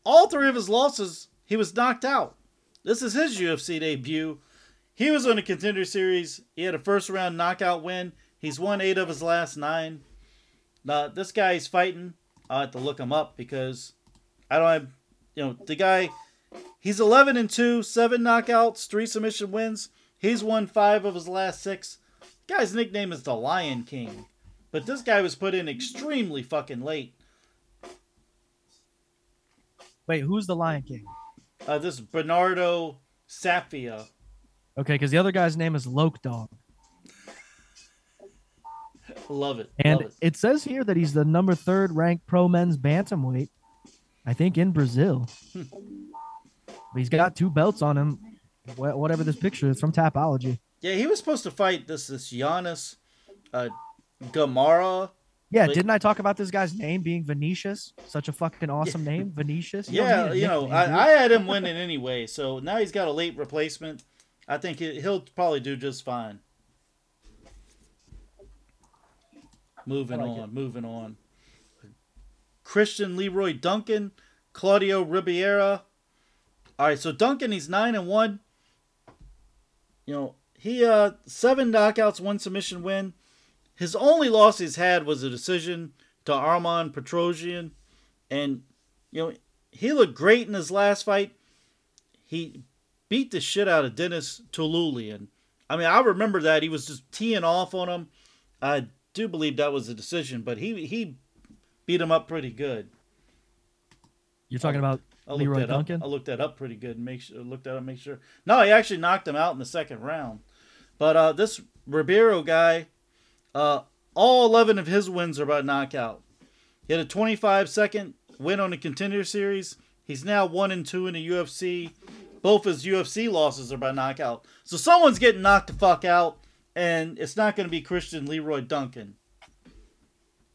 all three of his losses, he was knocked out. This is his UFC debut. He was on the contender series. He had a first round knockout win. He's won eight of his last nine. Now this guy he's fighting. I have to look him up because I don't have, you know, the guy. He's eleven and two, seven knockouts, three submission wins. He's won five of his last six. guy's nickname is the Lion King, but this guy was put in extremely fucking late. Wait, who's the Lion King? Uh, this Bernardo Sopaj. Okay, because the other guy's name is Loke Dog, Love it. and love it. it says here that he's the number third ranked pro men's bantamweight, I think in Brazil. Hmm. he's got two belts on him. Whatever this picture is from Tapology. Yeah, he was supposed to fight this this Giannis uh, Gamara. Yeah, Like- didn't I talk about this guy's name being Venetius? Such a fucking awesome name, Venetius. You Yeah, you know. I, I had him winning anyway, so now he's got a late replacement. I think he, he'll probably do just fine. Moving like on, moving on. Christian Leroy Duncan, Claudio Ribeiro. All right, so Duncan, he's nine and one. You know, he uh seven knockouts, one submission win. His only loss he's had was a decision to Armen Petrosyan, and you know he looked great in his last fight. He beat the shit out of Dennis Tiuliulin. I mean, I remember that he was just teeing off on him. I do believe that was a decision, but he he beat him up pretty good. You're talking about I looked Leroy that Duncan? Up. I looked that up pretty good. And make sure looked that up. Make sure. No, he actually knocked him out in the second round. But uh, this Ribeiro guy, uh, all 11 of his wins are by knockout. He had a 25 second win on the contender series. He's now one and two in the UFC. Both his UFC losses are by knockout. So someone's getting knocked the fuck out, and it's not going to be Christian Leroy Duncan.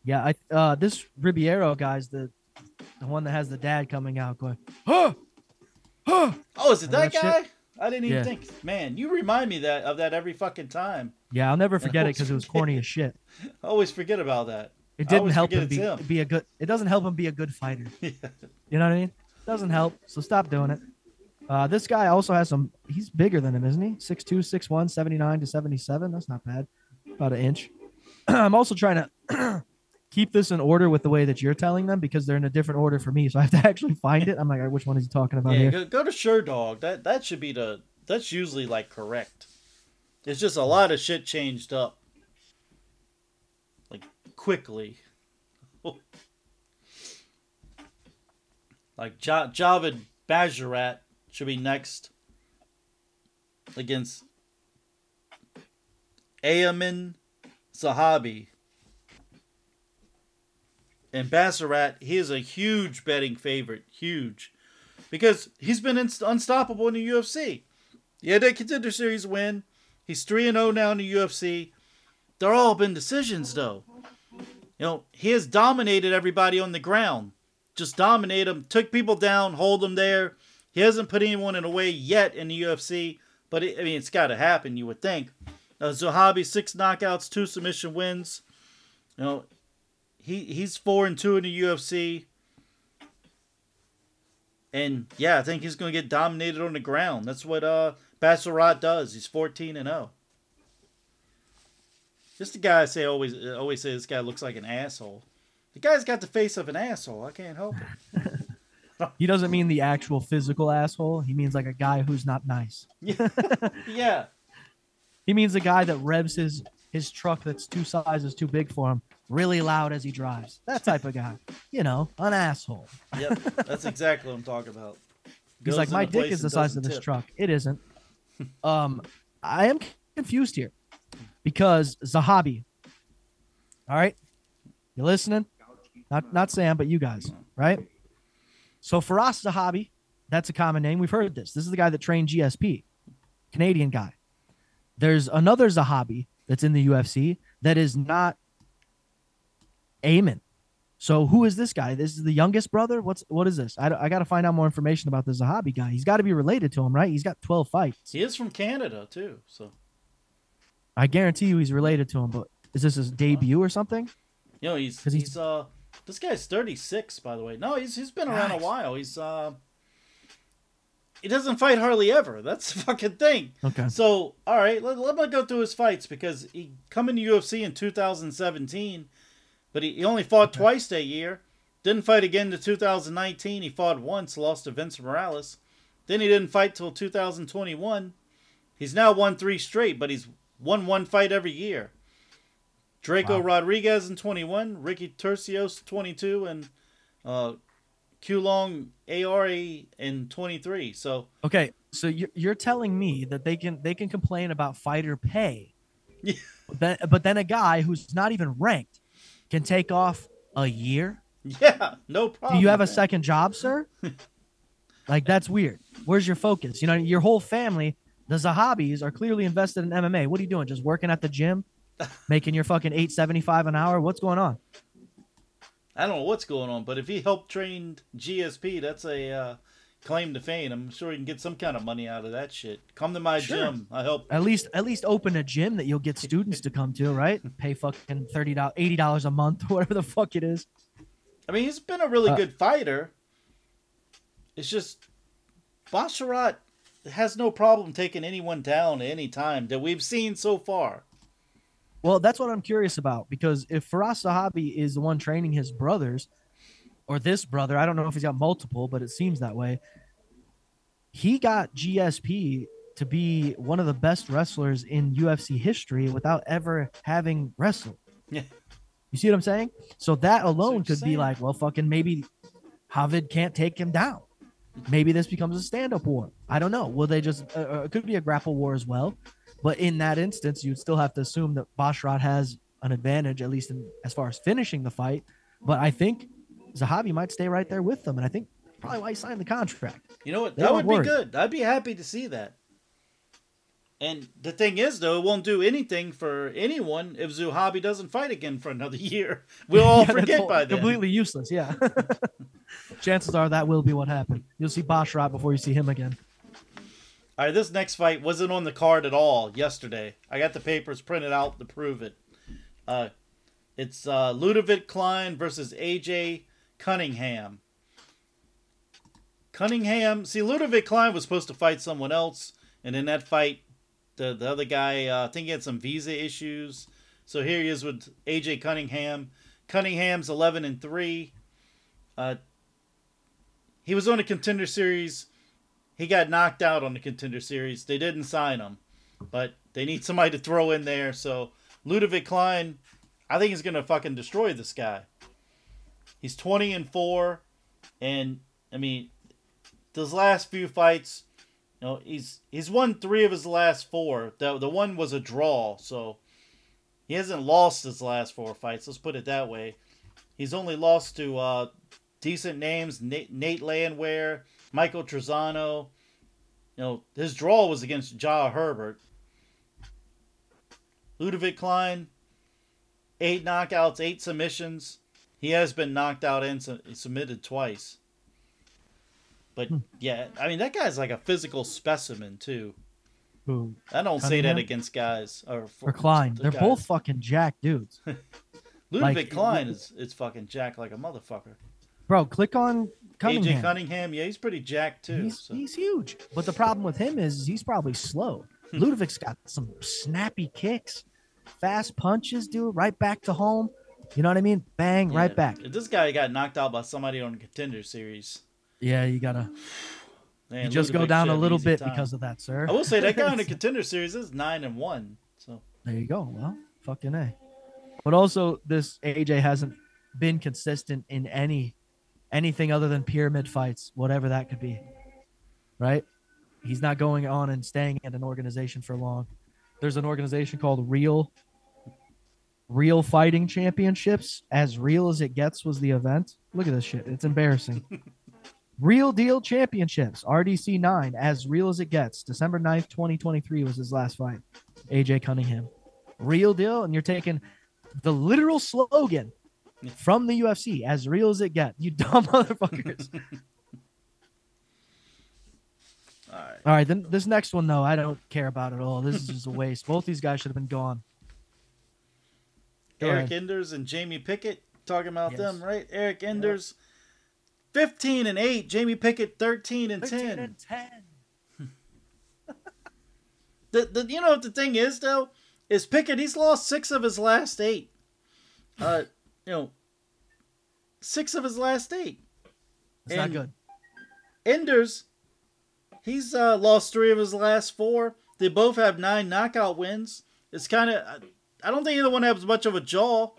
Yeah, I uh this Ribeiro guy's the the one that has the dad coming out going, huh, huh. Oh, is it that, That shit? guy? I didn't even Yeah. think. Man, you remind me that of that every fucking time. Yeah, I'll never forget it because it was corny as shit. I always forget about that. It didn't help him be, him. be a good. It doesn't help him be a good fighter. Yeah. You know what I mean? Doesn't help. So stop doing it. Uh, this guy also has some. He's bigger than him, isn't he? 6'2", 6'1", 79 to seventy seven. That's not bad. About an inch. I'm also trying to keep this in order with the way that you're telling them because they're in a different order for me. So I have to actually find it. I'm like, right, which one is he talking about Yeah, here? go, go to Sherdog. That that should be the that's usually like correct. It's just a lot of shit changed up. Like quickly. like ja- Javid Basharat should be next against Aiemann Zahabi. And Basharat, he is a huge betting favorite. Huge because he's been unstoppable in the UFC. He had that contender series win. He's three and zero now in the UFC. They're all been decisions though. You know he has dominated everybody on the ground. Just dominate them, took people down, hold them there. He hasn't put anyone in a way yet in the UFC, but it, I mean it's got to happen. You would think. Uh, Zahabi six knockouts, two submission wins. You know he he's four and two in the UFC. And yeah, I think he's going to get dominated on the ground. That's what uh Basharat does. He's 14 and 0. Just the guy I say always always say this guy looks like an asshole. The guy's got the face of an asshole. I can't help it. He doesn't mean the actual physical asshole. He means like a guy who's not nice. Yeah. He means a guy that revs his his truck that's two sizes too big for him really loud as he drives. That type of guy. You know, an asshole. Yep. That's exactly what I'm talking about. He's like, my dick is the size of this tip." truck. It isn't. um, I am confused here because Zahabi. All right, you listening? Not not Sam, but you guys, right? So Firas Zahabi, that's a common name. We've heard this. This is the guy that trained GSP, Canadian guy. There's another Zahabi that's in the UFC that is not Amen. So who is this guy? This is the youngest brother. What's what is this? I, I got to find out more information about the Zahabi guy. He's got to be related to him, right? He's got 12 fights. He is from Canada too, so I guarantee you he's related to him. But is this his debut or something? you know he's he's, he's- uh this guy's 36 by the way. No, he's he's been around Nice. a while. He's uh he doesn't fight hardly ever. That's the fucking thing. Okay. So, all right, let, let me go through his fights because he come into UFC in 2017, but he, he only fought twice that year. Didn't fight again to 2019. He fought once, lost to Vince Morales. Then he didn't fight till 2021. He's now won three straight, but he's won one fight every year. Draco Wow. Rodriguez in 21, Ricky Turcios 22, and uh, Kulong Aori in 23. So Okay. So you're, you're telling me that they can they can complain about fighter pay, Yeah. but then, but then a guy who's not even ranked can take off a year. yeah, no problem. Do you have a man. second job, sir? like that's weird. Where's your focus? You know, your whole family, the Zahabis, are clearly invested in MMA. What are you doing? Just working at the gym, making your fucking eight seventy five an hour? What's going on? I don't know what's going on, but if he helped train GSP, that's a uh, claim to fame. I'm sure he can get some kind of money out of that shit. Come to my Sure. gym. I help. At least, at least open a gym that you'll get students to come to, right? Pay fucking thirty dollars, eighty dollars a month, whatever the fuck it is. I mean, he's been a really Uh, good fighter. It's just Basharat has no problem taking anyone down at any time that we've seen so far. Well, that's what I'm curious about because if Firas Zahabi is the one training his brothers, or this brother, I don't know if he's got multiple, but it seems that way. He got GSP to be one of the best wrestlers in UFC history without ever having wrestled. Yeah. You see what I'm saying? So that alone could be like, well, fucking maybe Javid can't take him down. Maybe this becomes a stand-up war. I don't know. Will they just? Uh, uh, it could be a grapple war as well. But in that instance, you'd still have to assume that Basharat has an advantage, at least in, as far as finishing the fight. But I think Zahabi might stay right there with them, and I think probably why he signed the contract. You know what? They That would be good. I'd be happy to see that. And the thing is, though, it won't do anything for anyone if Zahabi doesn't fight again for another year. We'll all Yeah, forget all by then. Completely useless. Yeah. Chances are that will be what happened. You'll see Basharat before you see him again. All right, this next fight wasn't on the card at all yesterday. I got the papers printed out to prove it. Uh, it's uh, Ludovic Klein versus AJ Cunningham. Cunningham, see, Ludovic Klein was supposed to fight someone else, and in that fight, the the other guy, uh, I think he had some visa issues. So here he is with AJ Cunningham. Cunningham's eleven and three. Uh, he was on a contender series he got knocked out on the contender series. They didn't sign him, but they need somebody to throw in there. So Ludovic Klein, I think he's gonna fucking destroy this guy. He's twenty and four, and I mean, those last few fights, you know, he's he's won three of his last four. The the one was a draw, so he hasn't lost his last four fights. Let's put it that way. He's only lost to uh, decent names: Nate, Nate Landwehr, Michael Trizano. You know, his draw was against Jai Herbert. Ludovic Klein, eight knockouts, eight submissions. He has been knocked out and su- submitted twice. But hmm. yeah, I mean that guy's like a physical specimen too. Who? I don't say that against guys or Or Klein. the They're guys. both fucking jack dudes. Ludovic like- Klein is is fucking jack like a motherfucker. Bro, click on Cunningham. AJ Cunningham, yeah, he's pretty jacked too. He's, so. he's huge. But the problem with him is he's probably slow. Hmm. Ludovic's got some snappy kicks, fast punches, dude, right back to home. You know what I mean? Bang, right back. This guy got knocked out by somebody on the contender series. Yeah, you gotta Man, you just go down a little bit time. because of that, sir. I will say that guy on the contender series is nine and one. So There you go. Well, fucking A. But also this AJ hasn't been consistent in any anything other than pyramid fights, whatever that could be. Right? He's not going on and staying at an organization for long. There's an organization called Real Real Fighting Championships. As real as it gets was the event. Look at this shit. It's embarrassing. Real Deal Championships, RDC 9, as real as it gets. December 9th, 2023 was his last fight. AJ Cunningham. Real deal. And you're taking the literal slogan from the UFC, as real as it get. You dumb motherfuckers. all right. All right, then this next one though, I don't care about at all. This is just a waste. Both these guys should have been gone. Go Eryk ahead. Anders and Jamie Pickett talking about Yes. them, right? Eryk Anders, fifteen and eight. Jamie Pickett, thirteen and 13 ten. and 10. The, the you know what the thing is though is Pickett. He's lost six of his last eight. Uh, you know, six of his last eight. It's not good. Anders, he's uh, lost three of his last four. They both have nine knockout wins. It's kind of, I don't think either one has much of a jaw,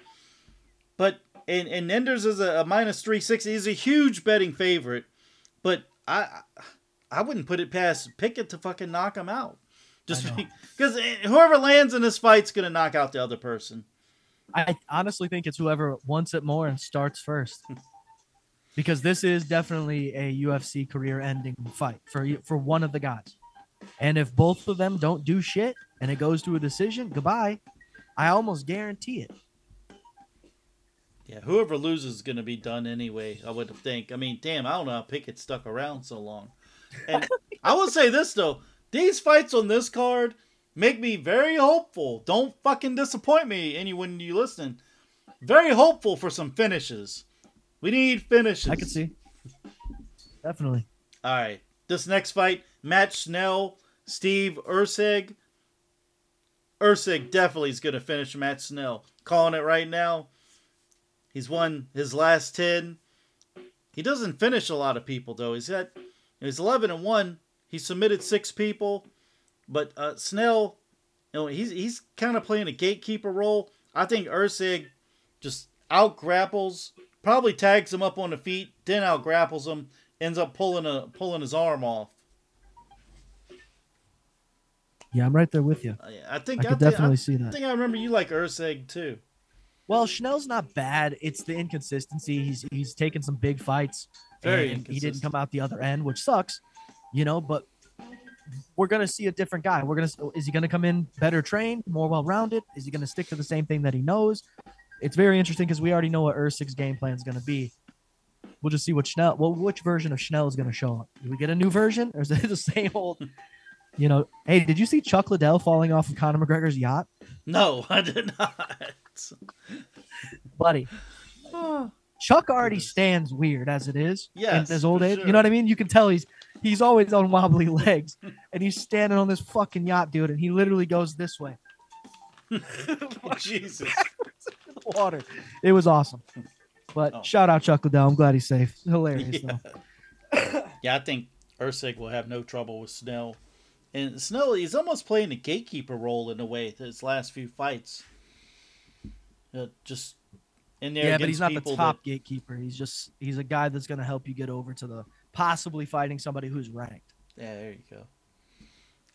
but and, and Anders is a, a minus three sixty. He's a huge betting favorite, but I I wouldn't put it past Pickett to fucking knock him out, just because whoever lands in this fight's gonna knock out the other person. I honestly think it's whoever wants it more and starts first. because this is definitely a UFC career-ending fight for you- for one of the guys. And if both of them don't do shit and it goes to a decision, goodbye. I almost guarantee it. Yeah, whoever loses is gonna be done anyway. I would think. I mean, damn, I don't know how Pickett stuck around so long. And I will say this though: these fights on this card make me very hopeful. Don't fucking disappoint me, anyone you listen. Very hopeful for some finishes. We need finishes. I can see. Definitely. All right, this next fight: Matt Schnell, Steve Erceg. Erceg definitely is gonna finish Matt Schnell. Calling it right now. He's won his last ten. He doesn't finish a lot of people though. He's got he's eleven and one. He submitted six people, but uh, Schnell, you know, he's he's kind of playing a gatekeeper role. I think Erceg just out grapples, probably tags him up on the feet, then out grapples him, ends up pulling a pulling his arm off. Yeah, I'm right there with you. Uh, I think I think- definitely I see that. I think I remember you like Erceg too. Well, Schnell's not bad. It's the inconsistency. He's he's taken some big fights. Very and he didn't come out the other end, which sucks. You know, but we're gonna see a different guy. We're gonna is he gonna come in better trained, more well rounded? Is he gonna stick to the same thing that he knows? It's very interesting because we already know what Erceg's game plan is gonna be. We'll just see what Schnell, well, which version of Schnell is gonna show up. Do we get a new version, or is it the same old? You know, hey, did you see Chuck Liddell falling off of Conor McGregor's yacht, No, I did not. buddy? Oh. Chuck already stands weird as it is in his old age. sure. You know what I mean? You can tell he's he's always on wobbly legs, and he's standing on this fucking yacht, dude, and he literally goes this way, Jesus. the water. It was awesome. But Oh. shout out Chuck Liddell. I'm glad he's safe. Hilarious Yeah. Yeah, I think Erceg will have no trouble with Schnell. And Schnell, he's almost playing the gatekeeper role in a way. His last few fights, uh, just in there. Yeah, but he's not the top gatekeeper. He's just he's a guy that's gonna help you get over to the possibly fighting somebody who's ranked. Yeah, there you go.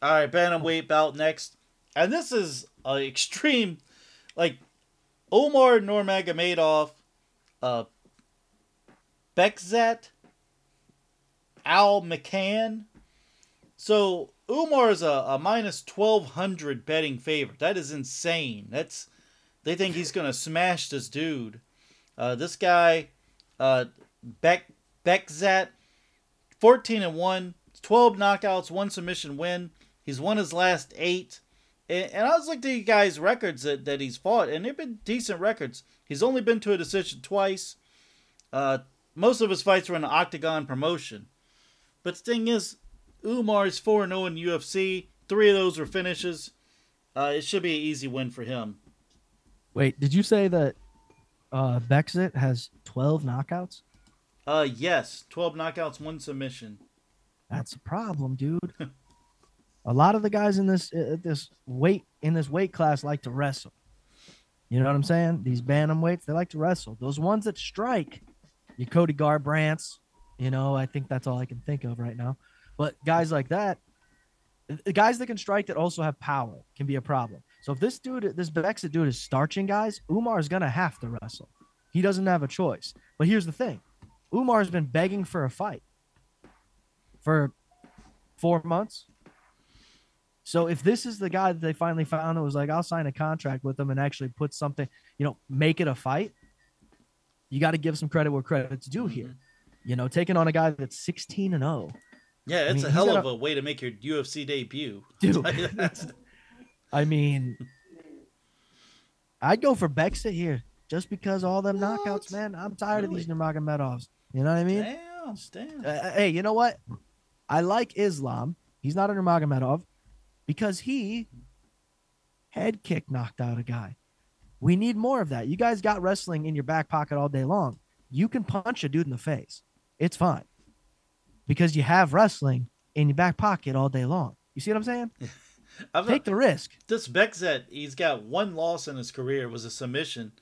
All right, bantamweight bout next, and this is an extreme, like Umar Nurmagomedov, uh, Bekzat, Almakhan. So Umar is a, a minus twelve hundred betting favorite. That is insane. That's they think he's gonna smash this dude. Uh, this guy, uh, Beck Bekzat, fourteen and one, 12 knockouts, one submission win. He's won his last eight. And, and I was looking at you guys' records that, that he's fought, and they've been decent records. He's only been to a decision twice. Uh, most of his fights were in the Octagon promotion. But the thing is, Umar is 4 0 in UFC. Three of those were finishes. Uh, it should be an easy win for him. Wait, did you say that uh Bekzat has 12 knockouts? Uh, yes, 12 knockouts, one submission. That's a problem, dude. a lot of the guys in this uh, this weight in this weight class like to wrestle. You know what I'm saying? These bantamweights, they like to wrestle. Those ones that strike, you Cody Garbrandts, you know, I think that's all I can think of right now. But guys like that, the guys that can strike that also have power can be a problem. So if this dude, this Bekzat dude is starching guys, Umar is gonna have to wrestle. He doesn't have a choice. But here's the thing: Umar's been begging for a fight for four months. So if this is the guy that they finally found that was like, I'll sign a contract with them and actually put something, you know, make it a fight, you got to give some credit where credit's due here. Mm-hmm. You know, taking on a guy that's 16 and 0. Yeah, it's mean, a hell of a- a way to make your UFC debut. Dude. Tell you that. I mean, I'd go for Bekzat here just because all them knockouts, man. I'm tired of these Really? Nurmagomedovs. You know what I mean? Damn, damn. Uh, hey, you know what? I like Islam. He's not a Nurmagomedov because he head kick knocked out a guy. We need more of that. You guys got wrestling in your back pocket all day long. You can punch a dude in the face. It's fine because you have wrestling in your back pocket all day long. You see what I'm saying? I've, Take the risk. this Bekzat, he's got one loss in his career. Was a submission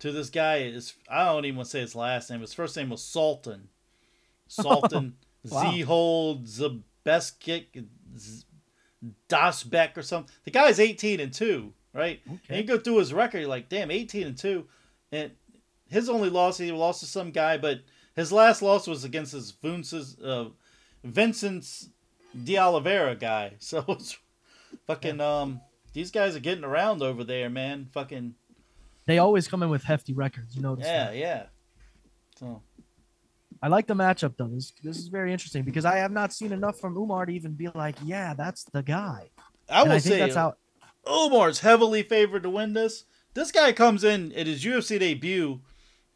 to this guy. Is I don't even want to say his last name. His first name was Sultan. Sultan Wow. Zehold Zabeskik Z- Dasbeck or something. The guy's eighteen and two, right? And Okay. you go through his record, you're like, damn, eighteen and two, and his only loss he lost to some guy, but his last loss was against his Vince's, uh, Vincent's De Oliveira guy. So it's fucking um these guys are getting around over there, man. Fucking They always come in with hefty records. You notice yeah, that. yeah. So I like the matchup though. This, this is very interesting because I have not seen enough from Umar to even be like, yeah, that's the guy. I and will I say that's how Umar's heavily favored to win this. This guy comes in at his UFC debut,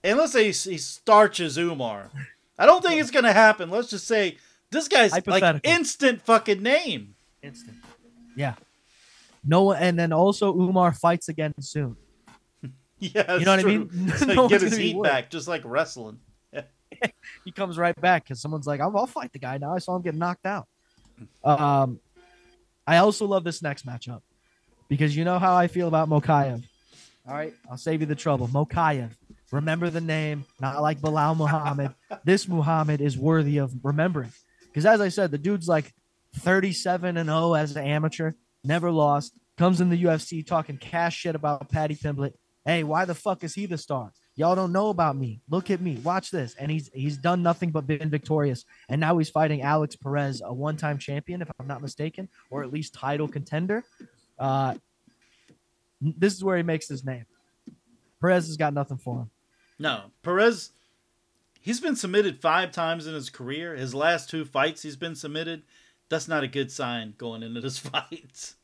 and let's say he, he starches Umar. I don't think it's gonna happen. Let's just say this guy's like instant fucking name. instant. Yeah. No and then also Umar fights again soon. Yeah, You know what I mean? So No get his heat back, just like wrestling. He comes right back because someone's like, I'll, I'll fight the guy now. I saw him get knocked out. Um, I also love this next matchup because you know how I feel about Mokaev. All right, I'll save you the trouble. Mokaev. Remember the name, not like Belal Muhammad. this Muhammad is worthy of remembering. Because as I said, the dude's like 37 and 0 as an amateur, never lost. Comes in the UFC talking cash shit about Paddy Pimblett. Hey, why the fuck is he the star? Y'all don't know about me. Look at me. Watch this. And he's he's done nothing but been victorious. And now he's fighting Alex Perez, a one-time champion, if I'm not mistaken, or at least title contender. Uh, this is where he makes his name. Perez has got nothing for him. No, Perez. He's been submitted five times in his career. His last two fights, he's been submitted. That's not a good sign going into this fight.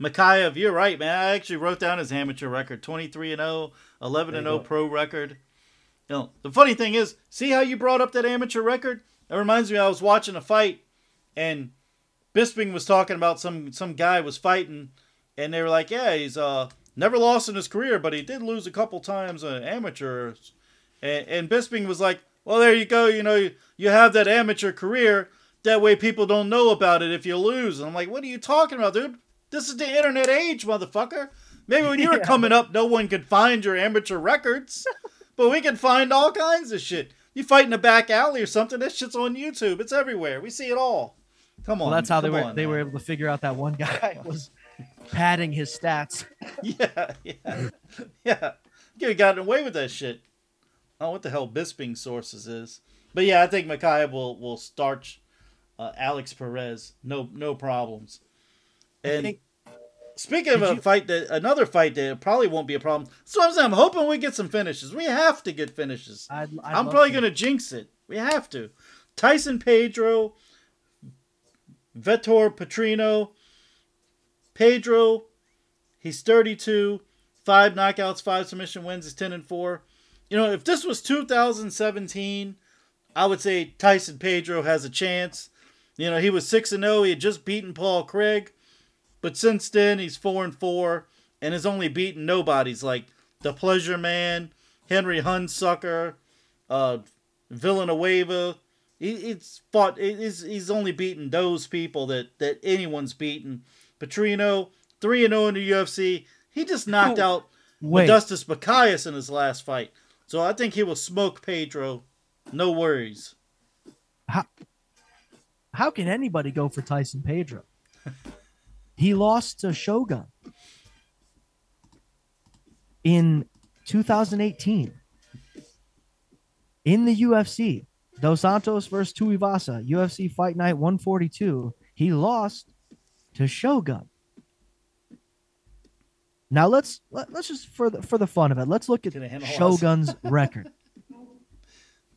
Mokaev, you're right, man. I actually wrote down his amateur record 23 and 0, 11 and 0 pro record. You know, the funny thing is, see how you brought up that amateur record? It reminds me I was watching a fight and Bisping was talking about some some guy was fighting and they were like, "Yeah, he's uh never lost in his career, but he did lose a couple times uh, amateurs." And, and Bisping was like, "Well, there you go. You know, you, you have that amateur career. That way, people don't know about it if you lose." And I'm like, "What are you talking about, dude? This is the internet age, motherfucker. Maybe when you were Yeah. coming up, no one could find your amateur records, but we can find all kinds of shit. You fight in a back alley or something, that shit's on YouTube. It's everywhere. We see it all. Come on. Well, that's how they were on, they man. were able to figure out that one guy was padding his stats. Yeah, yeah, yeah. You got away with that shit. I don't know what the hell Bisping sources is, but yeah, I think Makai will will starch uh, Alex Perez. No, no problems. And think- speaking of a you- fight that another fight that probably won't be a problem. So I'm saying I'm hoping we get some finishes. We have to get finishes. I'd, I'd I'm probably to. gonna jinx it. We have to. Tyson Pedro, Vitor Petrino, Pedro. He's 32, five knockouts, five submission wins. He's 10 and four. You know, if this was 2017, I would say Tyson Pedro has a chance. You know, he was six and zero. He had just beaten Paul Craig, but since then he's four and four, and has only beaten nobodies like the Pleasure Man, Henry Hunsucker, uh, Villanueva. He, he's fought. He's, he's only beaten those people that that anyone's beaten. Petrino three and zero in the UFC. He just knocked Oh, out Wait, Modestus Bacchius in his last fight, so I think he will smoke Pedro. No worries. how can anybody go for Tyson Pedro? he lost to Shogun in 2018 in the UFC. Dos Santos versus Tuivasa, UFC Fight Night 142. He lost to Shogun. Now let's let, let's just for the for the fun of it, let's look at us. Shogun's record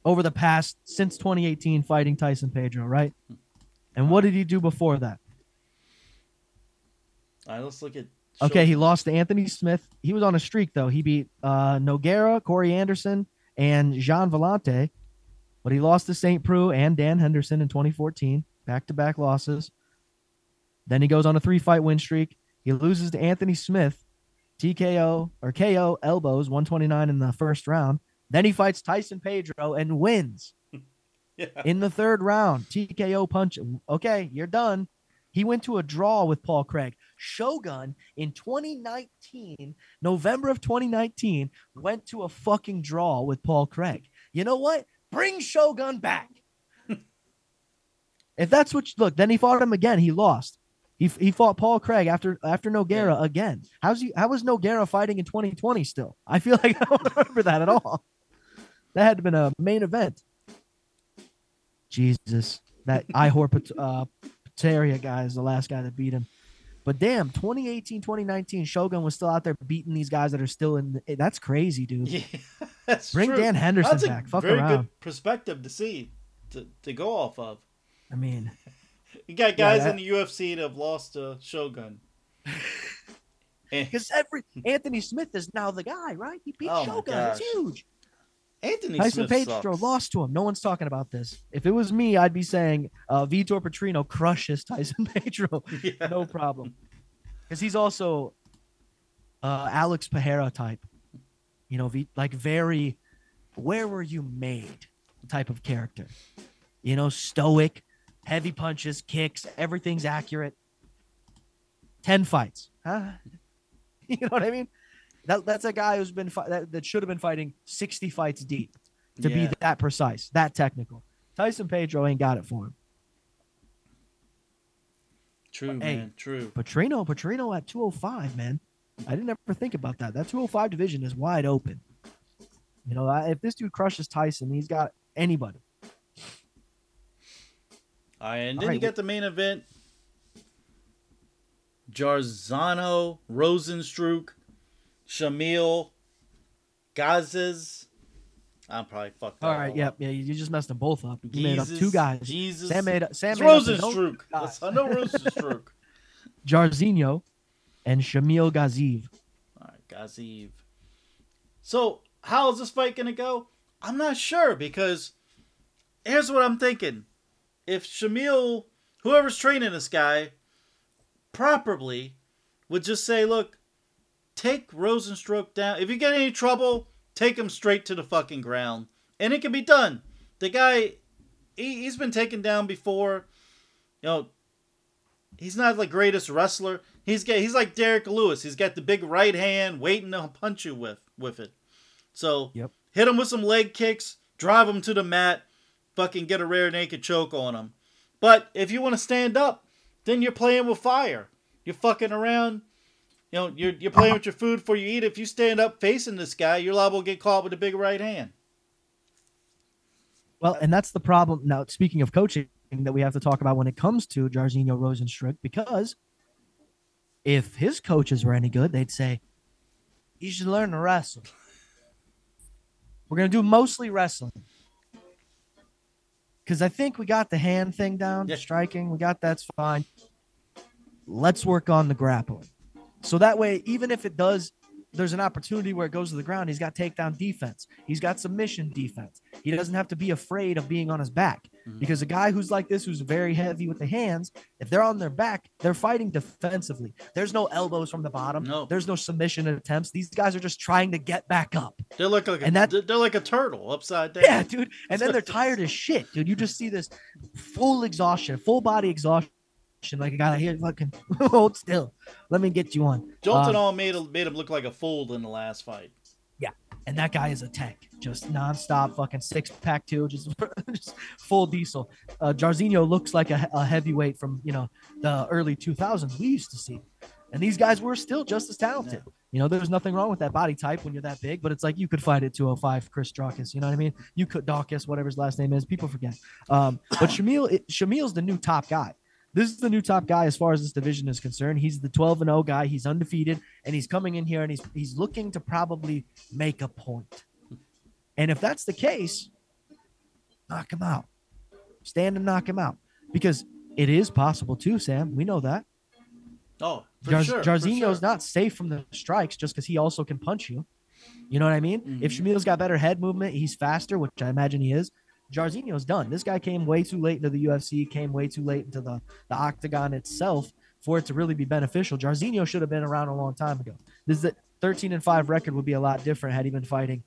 over the past since 2018 fighting Tyson Pedro, right? And what did he do before that? All right, let's look at. Okay, he lost to Anthony Smith. He was on a streak though. He beat uh, Nogueira, Corey Anderson, and Gian Villante, but he lost to St. Preux and Dan Henderson in 2014, back-to-back losses. Then he goes on a three-fight win streak. He loses to Anthony Smith, TKO or KO elbows, 129 in the first round. Then he fights Tyson Pedro and wins Yeah. in the third round. TKO punch. Okay, you're done. He went to a draw with Paul Craig. Shogun in 2019, November of 2019, went to a fucking draw with Paul Craig. You know what? Bring Shogun back. if that's what you, look, then he fought him again. He lost. He, he fought Paul Craig after after Nogueira again. How's he? How was Nogueira fighting in 2020 still? I feel like I don't remember that at all. That had been a main event. Jesus, that Ihor uh, Potieria guy is the last guy that beat him. But damn, 2018, 2019, Shogun was still out there beating these guys that are still in. The, that's crazy, dude. Yeah, that's Bring true. Dan Henderson That's a back. Fuck very around. good perspective to see, to, to go off of. I mean, You got Yeah, guys that- in the UFC that have lost to Shogun. because every Anthony Smith is now the guy, right? He beat Oh Shogun. It's huge. Anthony Tyson Smith Pedro sucks. lost to him. No one's talking about this. If it was me, I'd be saying uh, Vitor Petrino crushes Tyson Pedro. Yeah. no problem. Because he's also uh, Alex Pereira type. You know, v- like very, where were you made type of character. You know, stoic, heavy punches, kicks, everything's accurate. 10 fights. Huh? You know what I mean? That that's a guy who's been fi- that, that should have been fighting 60 fights deep to Yeah. be that precise, that technical. Tyson Pedro ain't got it for him. True, Hey. man. True. Petrino, Petrino at 205, man. I didn't ever think about that. That 205 division is wide open. You know, if this dude crushes Tyson, he's got anybody. All right, and then right, you get the main event. Jarzano, Rosenstruck, Shamil, Gazes. I'm probably fucked All right, yeah, yeah, you just messed them both up. You made up Jesus, two guys. Jesus. Sam made Sam it's made up his own Rosenstruck. guys. That's- I know Rosenstruck. Jairzinho and Shamil Gaziev. All right, Gaziev. So, how is this fight going to go? I'm not sure because here's what I'm thinking. If Shamil, whoever's training this guy, properly would just say, look, take Rosenstruck down. If you get any trouble, take him straight to the fucking ground. And it can be done. The guy, he, he's been taken down before. You know, he's not the greatest wrestler. He's got he's like Derrick Lewis. He's got the big right hand waiting to punch you with with it. So Yep. hit him with some leg kicks, drive him to the mat, fucking get a rear naked choke on him. But if you want to stand up, then you're playing with fire. You're fucking around. You know, you're you're playing with your food before you eat. If you stand up facing this guy, you're liable to get caught with a big right hand. Well, and that's the problem. Now, speaking of coaching, that we have to talk about when it comes to Jairzinho Rosenstruck, because if his coaches were any good, they'd say, you should learn to wrestle. We're going to do mostly wrestling. Because I think we got the hand thing down, Yeah. striking. We got that's fine. Let's work on the grappling. So that way, even if it does, there's an opportunity where it goes to the ground. He's got takedown defense. He's got submission defense. He doesn't have to be afraid of being on his back Mhm. because a guy who's like this, who's very heavy with the hands, if they're on their back, they're fighting defensively. There's no elbows from the bottom. No. There's no submission attempts. These guys are just trying to get back up. They look like a, And that- they're like a turtle upside down. Yeah, dude. And then they're tired as shit, dude. You just see this full exhaustion, full body exhaustion. Like a guy like, here, fucking hold still. Let me get you one. Jailton Uh, all made made him look like a fool in the last fight. Yeah, and that guy is a tank, just nonstop, fucking six pack too, just, just full diesel. Uh, Jairzinho looks like a, a heavyweight from you know the early 2000s we used to see, and these guys were still just as talented. You know, there's nothing wrong with that body type when you're that big, but it's like you could fight at 205, Chris Dawkins. You know what I mean? You could Dawkins, whatever his last name is. People forget. Um, but Shamil, it, Shamil's the new top guy. This is the new top guy as far as this division is concerned. He's the 12 and 0 guy. He's undefeated, and he's coming in here and he's he's looking to probably make a point. And if that's the case, knock him out. Stand and knock him out because it is possible too, Sam. We know that. Oh, for Jar- sure. for Jairzinho's sure. not safe from the strikes just because he also can punch you. You know what I mean? If Mhm. Shamil's got better head movement, he's faster, which I imagine he is. Jairzinho's done. This guy came way too late into the UFC, came way too late into the, the octagon itself for it to really be beneficial. Jairzinho should have been around a long time ago. This is the 13 and 5 record would be a lot different had he been fighting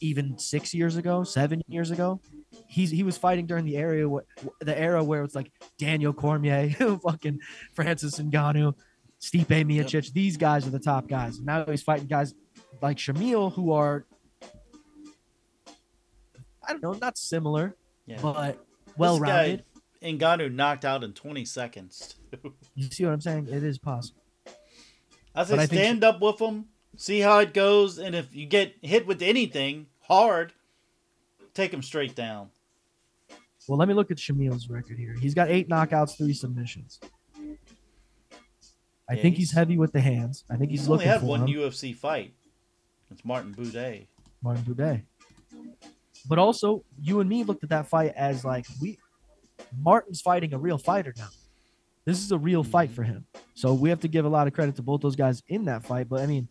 even six years ago, seven years ago. He's he was fighting during the area the era where it's like Daniel Cormier, fucking Francis Ngannou, Stipe Miocic. These guys are the top guys. Now he's fighting guys like Shamil who are I don't know, not similar, Yeah. but well rounded. Ngannou knocked out in 20 seconds. You see what I'm saying? It is possible. I say But I stand up with him, see how it goes, and if you get hit with anything hard, take him straight down. Well, let me look at Shamil's record here. He's got eight knockouts, three submissions. I Yeah, think he's, he's- heavy with the hands. I think he's, He's only had one him. UFC fight. It's Martin Buday. Martin Buday. But also, you and me looked at that fight as like we Martin's fighting a real fighter now. This is a real fight for him. So we have to give a lot of credit to both those guys in that fight. But I mean,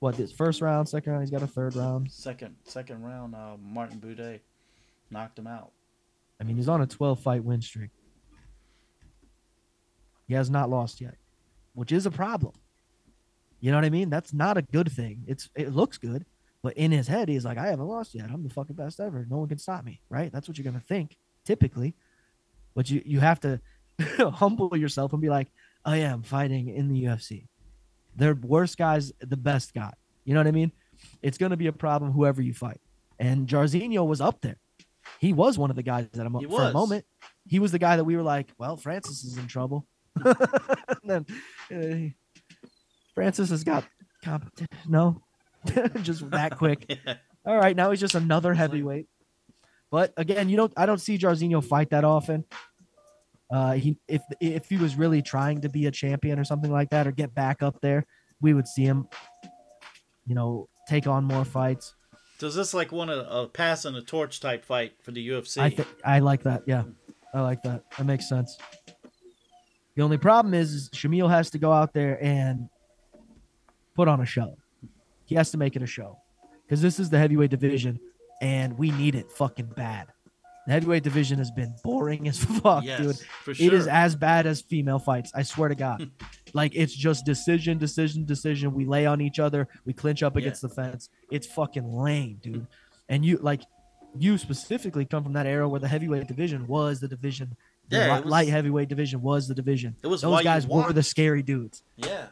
what this first round, second round, he's got a third round. Second second round, uh, Martin Buday knocked him out. I mean, he's on a 12 fight win streak. He has not lost yet, which is a problem. You know what I mean? That's not a good thing. It's it looks good, but in his head, he's like, I haven't lost yet. I'm the fucking best ever. No one can stop me, right? That's what you're gonna think typically. But you you have to humble yourself and be like, oh yeah, I'm fighting in the UFC. They're worst guys, the best guy. You know what I mean? It's going to be a problem whoever you fight. And Jairzinho was up there. He was one of the guys that I'm up for a moment. He was the guy that we were like, well, Francis is in trouble. and then uh, Francis has got comp- no, just that quick. Yeah. All right, now he's just another heavyweight. But again, you don't. I don't see Jairzinho fight that often. Uh, he if if he was really trying to be a champion or something like that, or get back up there, we would see him. You know, take on more fights. So is this like one of a pass and a torch type fight for the UFC? I think I like that. Yeah, I like that. That makes sense. The only problem is, is Shamil has to go out there and put on a show. He has to make it a show because this is the heavyweight division, and we need it fucking bad. The heavyweight division has been boring as fuck, yes, dude. sure. It is as bad as female fights. I swear to God. like it's just decision, decision, decision. We lay on each other. We clinch up Yeah. against the fence. It's fucking lame, dude. And you like you specifically come from that era where the heavyweight division was the division. The Yeah, it li- was- light heavyweight division was the division. It was Those guys were the scary dudes. Yeah.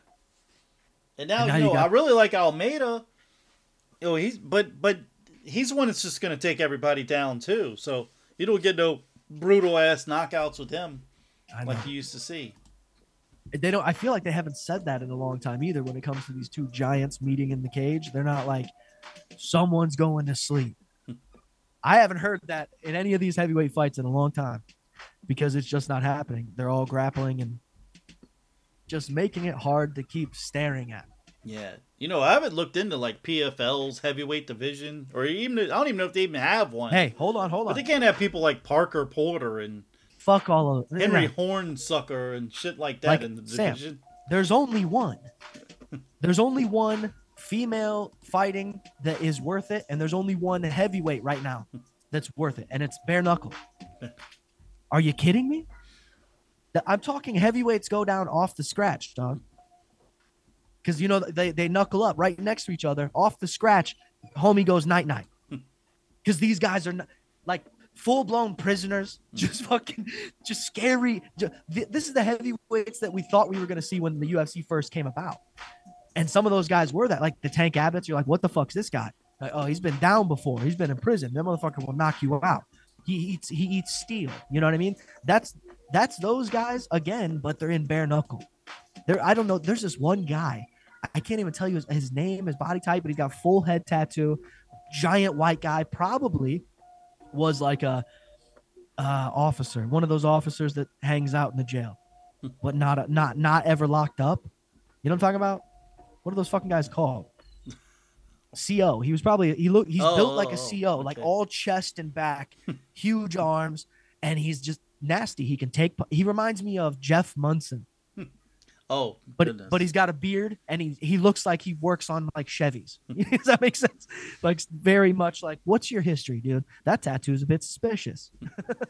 And now, And now you you know, got- I really like Almeida. You know, he's but but he's one that's just gonna take everybody down too. So you don't get no brutal ass knockouts with him like you used to see. they don't I feel like they haven't said that in a long time either when it comes to these two giants meeting in the cage. They're not like someone's going to sleep. I haven't heard that in any of these heavyweight fights in a long time because it's just not happening. They're all grappling and just making it hard to keep staring at. Yeah. You know, I haven't looked into like PFL's heavyweight division or even I don't even know if they even have one. Hey, hold on, hold on. But they can't have people like Parker Porter and Fuck all of Henry Yeah. Hornsucker and shit like that Like, in the division. Sam. There's only one. There's only one female fighting that is worth it, and there's only one heavyweight right now that's worth it, and it's bare knuckle. Are you kidding me? I'm talking heavyweights go down off the scratch, dog. Because you know they, they knuckle up right next to each other off the scratch. Homie goes night night. Hmm. Because these guys are not, like full blown prisoners, hmm. just fucking, just scary. Ju- th- This is the heavyweights that we thought we were gonna see when the UFC first came about. And some of those guys were that, like the Tank Abbott's. You're like, what the fuck's this guy? Like, oh, he's been down before. He's been in prison. That motherfucker will knock you out. He eats he eats steel. You know what I mean? That's that's those guys again, but they're in bare knuckle. There, I don't know. There's this one guy. I- can't even tell you his, his name, his body type, but he's got full head tattoo, giant white guy. Probably was like a uh, officer, one of those officers that hangs out in the jail, but not not not ever locked up. You know what I'm talking about? What are those fucking guys called? CO. He was probably he look he's Oh, built like a oh, CO, like all chest and back, huge arms, and he's just nasty. He can take. He reminds me of Jeff Monson, hmm. Oh, but goodness. but he's got a beard and he he looks like he works on like Chevys. Does that make sense? Like very much like, what's your history, dude? That tattoo is a bit suspicious.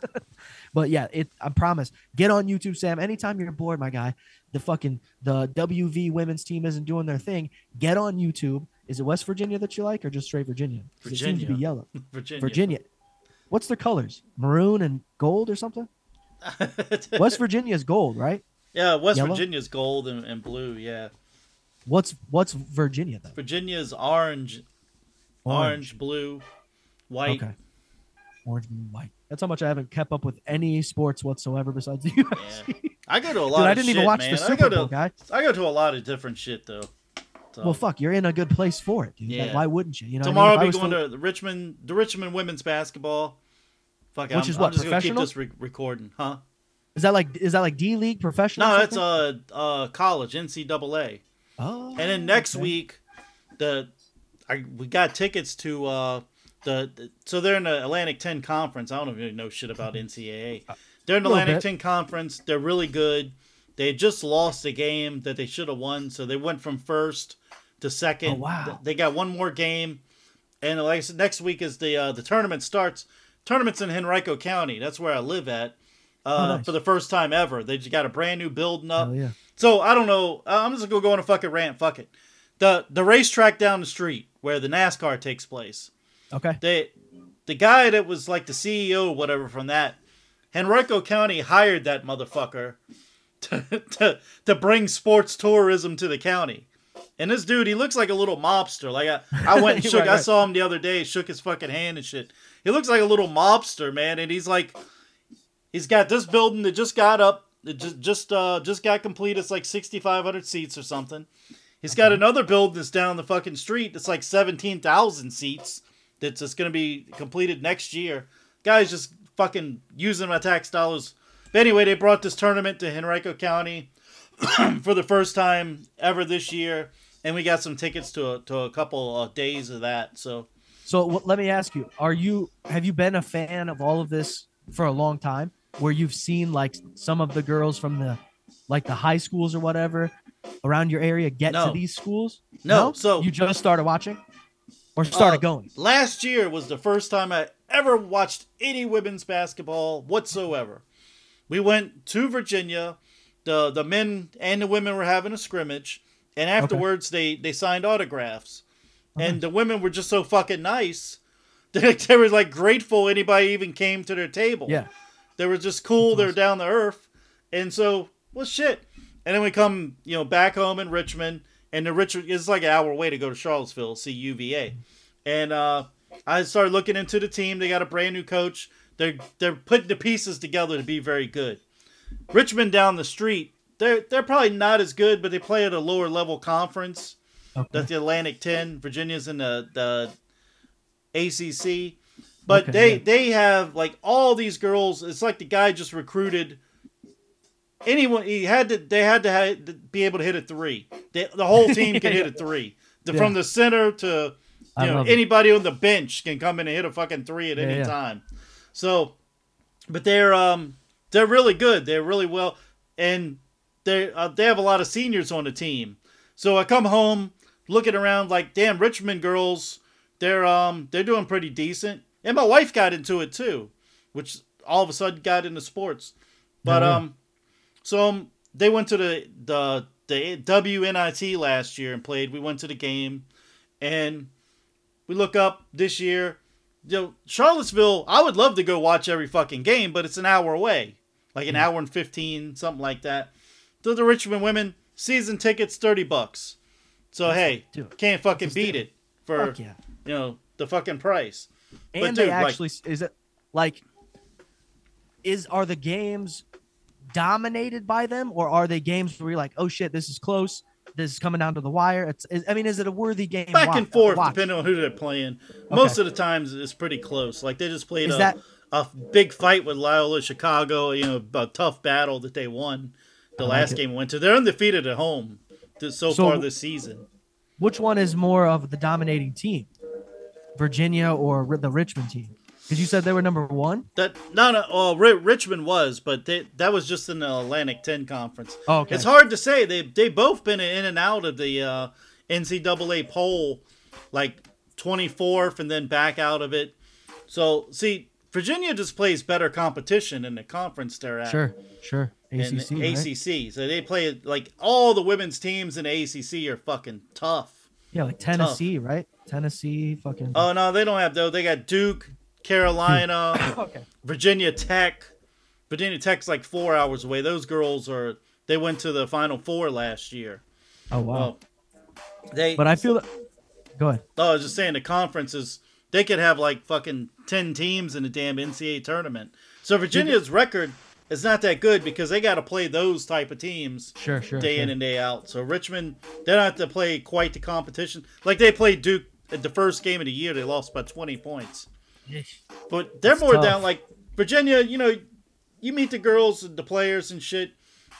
but yeah, it. I promise. Get on YouTube, Sam. Anytime you're bored, my guy. The fucking the WV women's team isn't doing their thing. Get on YouTube. Is it West Virginia that you like, or just straight Virginia? It seems to be yellow. Virginia. Virginia. What's their colors? Maroon and gold or something? West Virginia is gold, right? yeah, West Yellow? Virginia's gold and, and blue. Yeah, What's what's Virginia though? Virginia's orange, orange, blue, white. Okay. Orange and white. That's how much I haven't kept up with any sports whatsoever besides the UFC. I go to a lot. Dude, I didn't shit, even watch man. the I Super go to, Bowl, guy. I go to a lot of different shit though. So, Well, fuck, you're in a good place for it, dude. Like, Yeah. why wouldn't you? You know, what I tomorrow mean? I'll be going to- to the Richmond, the Richmond women's basketball. Fuck, Which I'm, is I'm what, just gonna keep professional? this re- recording, huh? Is that like is that like D League professional? No, something? uh, uh college NCAA. Oh, And then next okay. week, the I we got tickets to uh the, the- so they're in the Atlantic 10 conference. I don't even know shit about NCAA. They're in the Atlantic bit. 10 conference. They're really good. They just lost a game that they should have won, so they went from first to second. Oh, wow. They got one more game, and like I said, next week is the uh, the tournament starts. Tournaments in Henrico County. That's where I live at. Uh, Oh, nice. For the first time ever, they just got a brand new building up. Yeah. So I don't know. I'm just gonna go on a fucking rant. Fuck it. The the racetrack down the street where the NASCAR takes place. Okay. They the guy that was like the CEO or whatever from that, Henrico County hired that motherfucker to to, to bring sports tourism to the county. And this dude, he looks like a little mobster. Like I, I went and shook. Right, I saw him the other day, shook his fucking hand and shit. He looks like a little mobster, man. And he's like, he's got this building that just got up. It just just uh just got complete. It's like sixty five hundred seats or something. He's got another building that's down the fucking street. It's like seventeen thousand seats. That's just gonna be completed next year. Guy's just fucking using my tax dollars. But anyway, they brought this tournament to Henrico County for the first time ever this year, and we got some tickets to a, to a couple of days of that. So So w- let me ask you: Are you have you been a fan of all of this for a long time? Where you've seen like some of the girls from the like the high schools or whatever around your area get No. to these schools? No, so- you just started watching or started Uh, going? Last year was the first time I ever watched any women's basketball whatsoever. We went to Virginia. The the men and the women were having a scrimmage, and afterwards they they signed autographs. And the women were just so fucking nice. that they were like grateful anybody even came to their table. Yeah. They were just cool. They were down to earth. And so, well, shit. And then we come, you know, back home in Richmond, and the Richard it's like an hour away to go to Charlottesville, see UVA. And uh, I started looking into the team. They got a brand new coach. They're they're putting the pieces together to be very good. Richmond down the street, they're they're probably not as good, but they play at a lower level conference. Okay. That's the Atlantic Ten. Virginia's in the the ACC, but Okay, they yeah. they have like all these girls. It's like the guy just recruited anyone. He had to. They had to have, be able to hit a three. They, the whole team can hit a three. The, Yeah. From the center to you know love it. anybody on the bench can come in and hit a fucking three at Yeah, any time. So, but they're um they're really good. They're really well, and they uh, they have a lot of seniors on the team. So I come home looking around like, damn, Richmond girls, they're um they're doing pretty decent. And my wife got into it too, which all of a sudden got into sports. But yeah. um, so um, they went to the the the WNIT last year and played. We went to the game, and we look up this year. You know, Charlottesville. I would love to go watch every fucking game, but it's an hour away, like an hour and fifteen, something like that. To the Richmond women, season tickets thirty bucks. So hey, can't fucking just beat do it for Fuck yeah. you know the fucking price. And But they dude, like- actually is it like is are the games dominated by them or are they games where you're like, oh shit, this is close. This is coming down to the wire. It's, is, I mean, is it a worthy game? back wa- and forth watch? depending on who they're playing. Most of the times it's pretty close. Like they just played Is a, that- a big fight with Loyola Chicago. You know, a tough battle that they won. The I last it. game went to. They're undefeated at home so, So- far this season. Which one is more of the dominating team, Virginia or the Richmond team? Because you said they were number one. That no no. Well, Ri- Richmond was, but they, that was just in the Atlantic Ten conference. Oh, okay. It's hard to say. They they both been in and out of the uh, NCAA poll, like twenty fourth, and then back out of it. So see, Virginia just plays better competition in the conference they're at. Sure, sure. ACC, the right? ACC. So they play like all the women's teams in the ACC are fucking tough. Yeah, like Tennessee, right? Tennessee, fucking. Oh no, they don't have though. They got Duke, Carolina, okay. Virginia Tech. Virginia Tech's like four hours away. Those girls are. They went to the Final Four last year. Oh wow. Well, they. but I feel that. Go ahead. oh, I was just saying the conferences. They could have like fucking ten teams in the damn NCAA tournament. So Virginia's record is not that good because they got to play those type of teams. Sure, sure. day sure. in and day out. So Richmond, they don't have to play quite the competition. Like they played Duke at the first game of the year, they lost by 20 points. But they're That's more tough. down. Like Virginia, you know, you meet the girls and the players and shit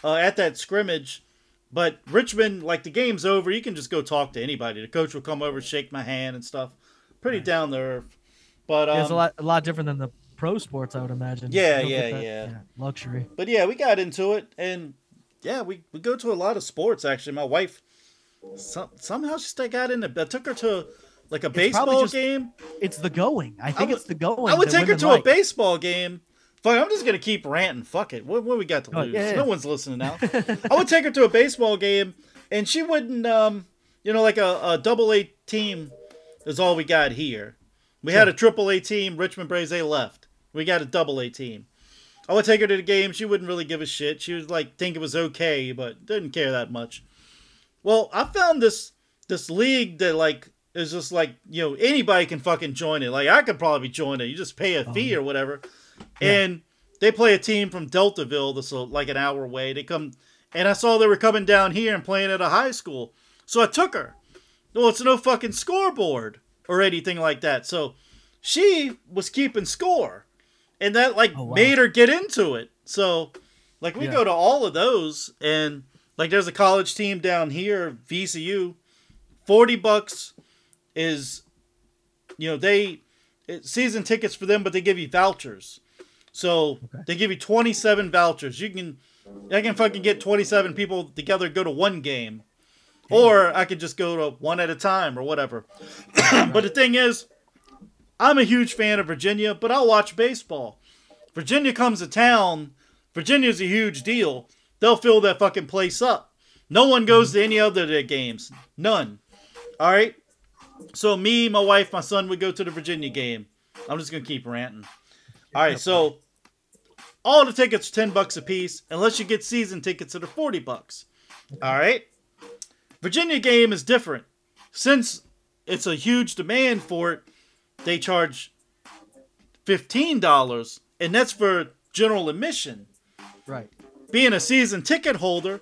uh, at that scrimmage. But Richmond, like the game's over, you can just go talk to anybody. The coach will come over, shake my hand and stuff. Pretty down to earth. But um, Yeah, it's a lot, a lot different than the pro sports, I would imagine. Yeah, don't yeah, yeah. Luxury. But yeah, we got into it, and yeah, we, we go to a lot of sports. Actually, my wife some, somehow she got into. I took her to like a It's baseball just- game. It's the going. I think would- it's the going. I would take her to like. a baseball game. Fuck, I'm just gonna keep ranting. Fuck it. What, what we got to Oh, lose? yeah, yeah. No one's listening now. I would take her to a baseball game, and she wouldn't. Um, you know, like a, a double A team is all we got here. We had a triple A team. Richmond Braves they left. We got a double A team. I would take her to the game. She wouldn't really give a shit. She was like think it was okay, but didn't care that much. Well, I found this this league that like is just like you know anybody can fucking join it. Like I could probably join it. You just pay a fee or whatever, Yeah. and they play a team from Deltaville. That's uh, like an hour away. They come, and I saw they were coming down here and playing at a high school, so I took her. Well, it's no fucking scoreboard or anything like that. So she was keeping score, and that like Oh, wow. made her get into it. So like we Yeah. go to all of those, and like there's a college team down here, VCU. Forty bucks is, you know, they it, season tickets for them, but they give you vouchers. So Okay. they give you twenty seven vouchers. You can, I can fucking get twenty seven people together go to one game, or I could just go to one at a time or whatever. but the thing is, I'm a huge fan of Virginia, but I'll watch baseball. Virginia comes to town. Virginia's a huge deal. They'll fill that fucking place up. No one goes to any other of their games. None. All right. So me, my wife, my son would go to the Virginia game. I'm just gonna keep ranting. All right. So all the tickets are ten bucks a piece, unless you get season tickets that are forty bucks. All right. Virginia game is different. Since it's a huge demand for it, they charge fifteen dollars, and that's for general admission. Right. Being a season ticket holder,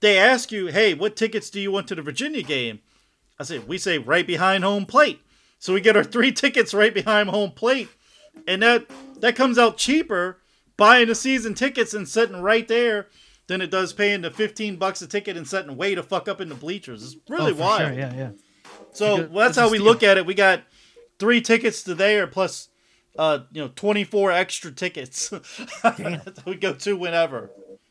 they ask you, "Hey, what tickets do you want to the Virginia game?" I say, "We say right behind home plate." So we get our three tickets right behind home plate, and that that comes out cheaper buying the season tickets and sitting right there than it does paying the fifteen bucks a ticket and setting way to fuck up in the bleachers. It's really Oh, for wild. Sure. Yeah, yeah. So well, that's how we steal. look at it. We got three tickets to there plus, uh, you know, twenty four extra tickets. We go to whenever.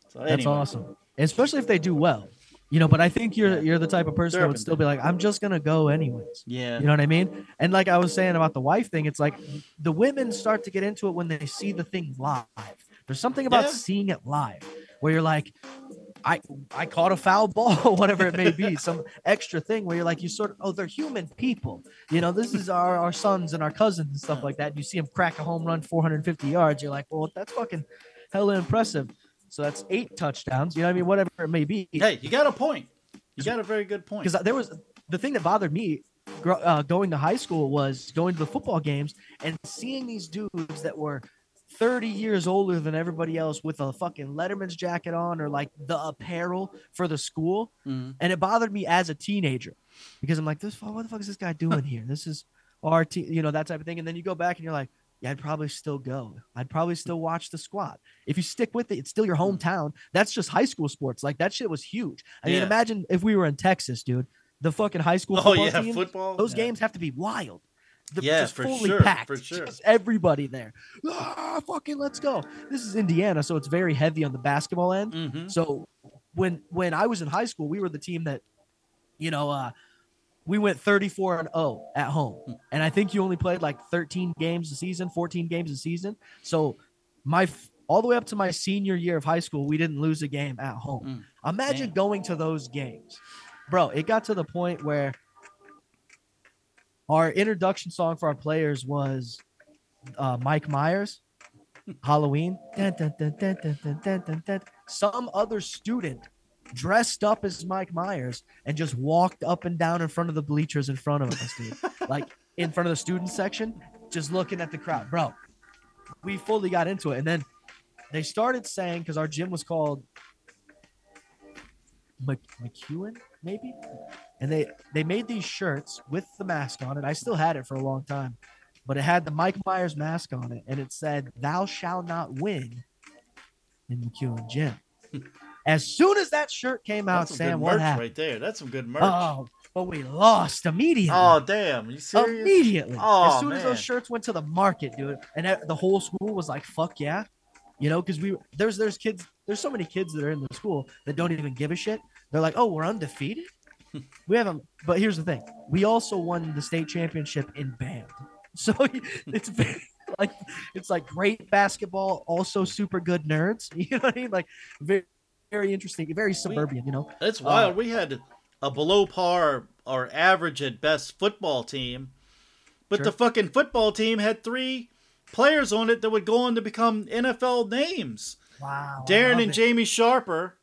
So That's awesome. Especially if they do well. You know, but I think you're you're the type of person that would still be like, I'm just gonna go anyways. Yeah. You know what I mean? And like I was saying about the wife thing, it's like the women start to get into it when they see the thing live. There's something about Yeah. seeing it live where you're like, I I caught a foul ball, whatever it may be, some extra thing where you're like, you sort of, oh, they're human people. You know, this is our, our sons and our cousins and stuff like that. And you see them crack a home run 450 yards. You're like, well, that's fucking hella impressive. So that's eight touchdowns. You know what I mean? Whatever it may be. Hey, you got a point. You got a very good point. because there was the thing that bothered me uh, going to high school was going to the football games and seeing these dudes that were 30 years older than everybody else with a fucking Letterman's jacket on or like the apparel for the school. Mhm. And it bothered me as a teenager because I'm like, this, what the fuck is this guy doing here? This is our team, you know, that type of thing. And then you go back and you're like, yeah, I'd probably still go. I'd probably still watch the squad. If you stick with it, it's still your hometown. That's just high school sports. Like that shit was huge. I mean, imagine if we were in Texas, dude. The fucking high school Oh football yeah, teams, football. those Yeah. games have to be wild. The, Yeah, just for fully sure, packed. for sure. Just everybody there. Ah, fucking let's go. This is Indiana, so it's very heavy on the basketball end. Mhm. So when when I was in high school, we were the team that, you know, uh, we went 34 and 0 at Hmm. home, and I think you only played like 13 games a season, 14 games a season. So my all the way up to my senior year of high school, we didn't lose a game at home. Imagine Damn. going to those games, bro. It got to the point where our introduction song for our players was uh, Mike Myers, Halloween. Dun, dun, dun, Some other student dressed up as Mike Myers and just walked up and down in front of the bleachers in front of us, dude. like in front of the student section, just looking at the crowd, bro. We fully got into it, and then they started saying because our gym was called Mc- McEwen, maybe and they they made these shirts with the mask on it. I still had it for a long time, but it had the Mike Myers mask on it, and it said "Thou shall not win" in McEwen Gym. as soon as that shirt came out, Sam, what happened? right there. That's some good merch. Oh, but we lost immediately. Oh, damn! You serious? Immediately. Oh, as soon as those shirts went to the market, dude, and the whole school was like, "Fuck yeah," you know, because we there's there's kids there's so many kids that are in the school that don't even give a shit. They're like, "Oh, we're undefeated." We haven't. But here's the thing: we also won the state championship in band, so it's very like it's like great basketball, also super good nerds. You know what I mean? Like very very interesting, very suburban. You know? That's Uh, wild. we had a below par or average at best football team, but Sure. the fucking football team had three players on it that would go on to become NFL names. Wow. Darren and Jamie Sharper,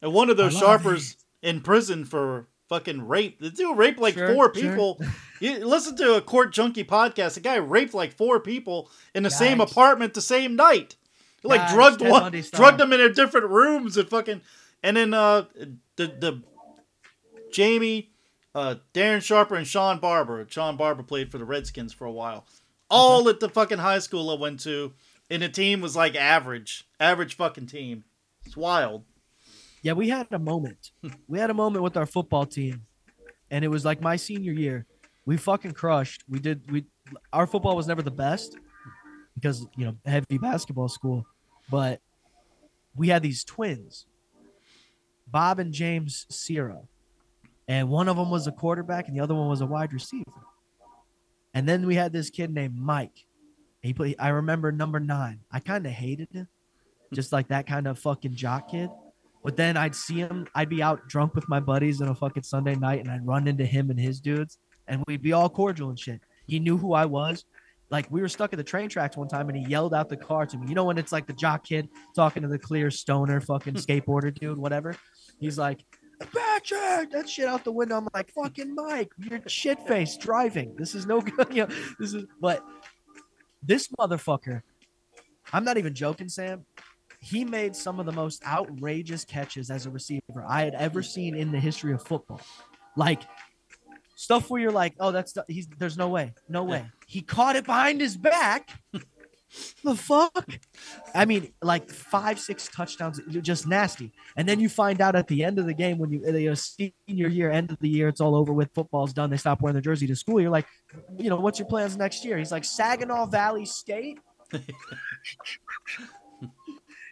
and one of those Sharpers in prison for fucking raped. The dude raped like Sure, four sure. people. you listen to a court junkie podcast. The guy raped like four people in the same apartment the same night. He, Like Yikes, drugged Ted one, drugged them in their different rooms and fucking, and then uh the the Jamie, uh Darren Sharper and Shawn Barber. Shawn Barber played for the Redskins for a while. All at the fucking high school I went to, and the team was like average, average fucking team. It's wild. Yeah, we had a moment. We had a moment with our football team, and it was like my senior year. We fucking crushed. We did. We our football was never the best because you know heavy basketball school, but we had these twins, Bob and James Sierra, and one of them was a quarterback and the other one was a wide receiver. And then we had this kid named Mike. He played. I remember number nine. I kind of hated him, just like that kind of fucking jock kid. But then I'd see him. I'd be out drunk with my buddies on a fucking Sunday night, and I'd run into him and his dudes, and we'd be all cordial and shit. He knew who I was. Like we were stuck at the train tracks one time, and he yelled out the car to me. You know when it's like the jock kid talking to the clear stoner fucking skateboarder dude, whatever. He's like, Patrick, that shit out the window. I'm like, fucking Mike, you're shit faced driving. This is no good. You know, this is but this motherfucker. I'm not even joking, Sam. He made some of the most outrageous catches as a receiver I had ever seen in the history of football. Like stuff where you're like, oh, that's he's there's no way, no way. He caught it behind his back. the fuck? I mean, like five, six touchdowns, just nasty. And then you find out at the end of the game when you, uh, you know, uh, senior year, end of the year, it's all over with. Football's done. They stop wearing their jersey to school. You're like, you know, what's your plans next year? He's like Saginaw Valley State.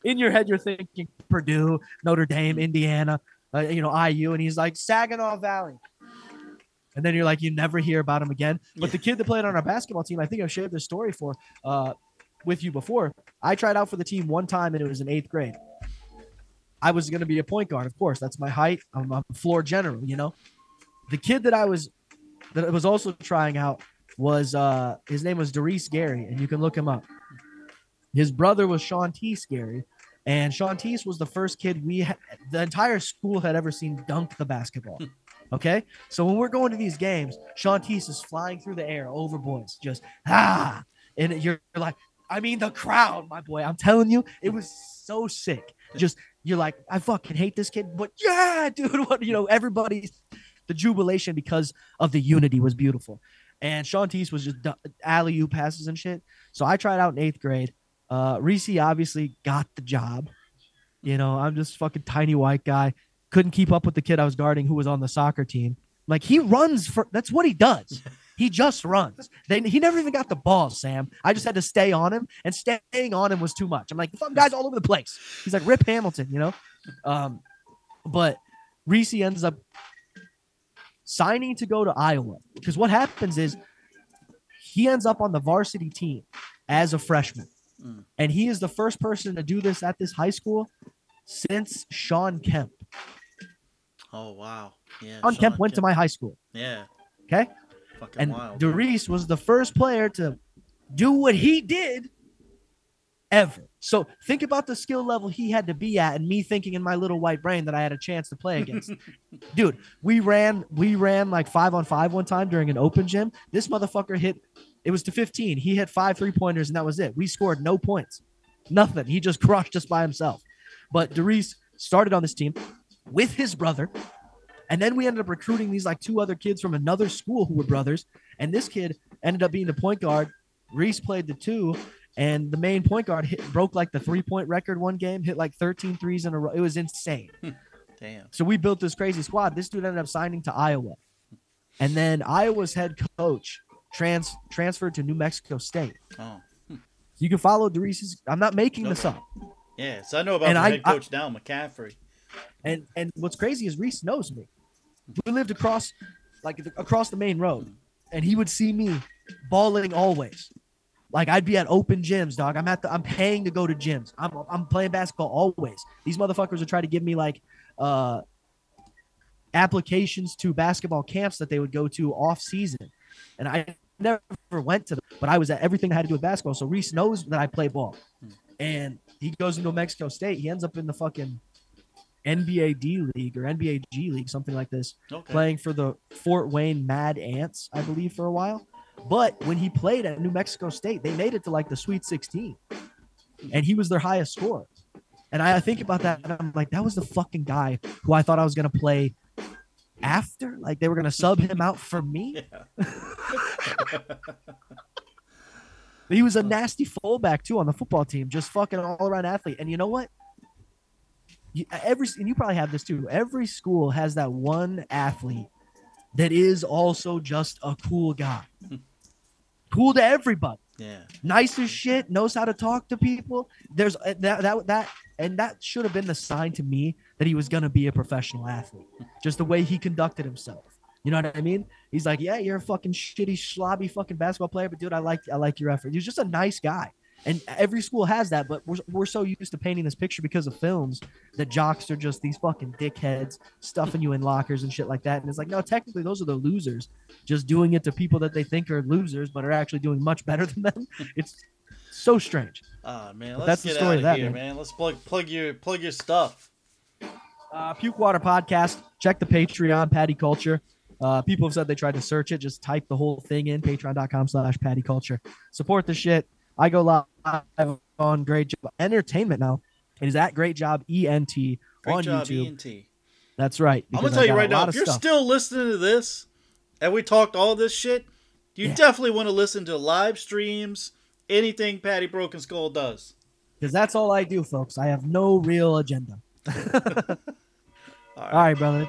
In your head, you're thinking Purdue, Notre Dame, Indiana, uh, you know, IU, and he's like Saginaw Valley. And then you're like, you never hear about him again. But the kid that played on our basketball team, I think I've shared this story for uh, with you before. I tried out for the team one time, and it was in eighth grade. I was going to be a point guard, of course. That's my height. I'm a floor general, you know. The kid that I was that was also trying out was uh his name was Doris Gary, and you can look him up. His brother was Sean Teese Gary, and Sean Teese was the first kid we ha- the entire school had ever seen dunk the basketball. Okay, so when we're going to these games, Sean Teese is flying through the air over boys, just ah, and you're like, I mean, the crowd, my boy. I'm telling you, it was so sick. Just you're like, I fucking hate this kid, but yeah, dude, what you know, everybody's the jubilation because of the unity was beautiful. And Sean Teese was just alley oop passes and shit. So I tried out in eighth grade. Uh, Reese obviously got the job. You know, I'm just fucking tiny white guy. Couldn't keep up with the kid I was guarding who was on the soccer team. Like he runs for that's what he does. He just runs. They, he never even got the ball, Sam. I just had to stay on him, and staying on him was too much. I'm like, fucking guy's all over the place. He's like Rip Hamilton, you know. Um, but Reese ends up signing to go to Iowa because what happens is he ends up on the varsity team as a freshman, Mm. and he is the first person to do this at this high school since Shawn Kemp. Oh wow, yeah. Shawn Kemp went to my high school. Yeah. Okay. Fucking and wild. Doris was the first player to do what he did ever. So think about the skill level he had to be at, and me thinking in my little white brain that I had a chance to play against. Dude, we ran, we ran like five on five one time during an open gym. This motherfucker hit, it was to 15. He hit five three pointers, and that was it. We scored no points, nothing. He just crushed us by himself. But Doris started on this team with his brother. And then we ended up recruiting these like two other kids from another school who were brothers. And this kid ended up being the point guard. Reese played the two, and the main point guard hit, broke like the three point record one game, hit like 13 threes in a row. It was insane. Hmm. Damn. So we built this crazy squad. This dude ended up signing to Iowa. And then Iowa's head coach trans transferred to New Mexico State. Oh. You can follow Doris's. I'm not making this up. Yeah. So I know about And the I- head coach now, McCaffery. And and what's crazy is Reese knows me. We lived across, like across the main road, and he would see me balling always. Like I'd be at open gyms, dog. I'm at the. I'm paying to go to gyms. I'm I'm playing basketball always. These motherfuckers would try to give me like, uh, applications to basketball camps that they would go to off season, and I never went to them. But I was at everything I had to do with basketball. So Reese knows that I play ball, and he goes into Mexico State. He ends up in the fucking NBA D League or NBA G League, something like this, Okay. playing for the Fort Wayne Mad Ants, I believe, for a while. But when he played at New Mexico State, they made it to like the Sweet 16, and he was their highest scorer. And I think about that, and I'm like, that was the fucking guy who I thought I was gonna play after. Like they were gonna sub him out for me. Yeah. He was a nasty fullback too on the football team, just fucking all around athlete. And you know what? You, every and you probably have this too. Every school has that one athlete that is also just a cool guy, cool to everybody, Yeah. nice as shit, knows how to talk to people. There's uh, that that that and that should have been the sign to me that he was gonna be a professional athlete. Just the way he conducted himself. You know what I mean? He's like, yeah, you're a fucking shitty, slobby fucking basketball player, but dude, I like I like your effort. He's just a nice guy. And every school has that, but we're, we're so used to painting this picture because of films that jocks are just these fucking dickheads stuffing you in lockers and shit like that. And it's like, no, technically those are the losers, just doing it to people that they think are losers, but are actually doing much better than them. It's so strange. Ah man, let's that's the get story out of that, here, man. man. Let's plug plug your plug your stuff. Uh, Puke Water Podcast. Check the Patreon, Patty Culture. Uh, people have said they tried to search it. Just type the whole thing in, patreon.com slash patty culture. Support the shit. I go live on Great Job Entertainment now. It is at Great Job ENT Great on job, YouTube. ENT. That's right. I'm gonna tell you right now, if you're stuff. still listening to this, and we talked all this shit, you Yeah. definitely want to listen to live streams, anything Patty Broken Skull does. because that's all I do, folks. I have no real agenda. All right. All right, brother.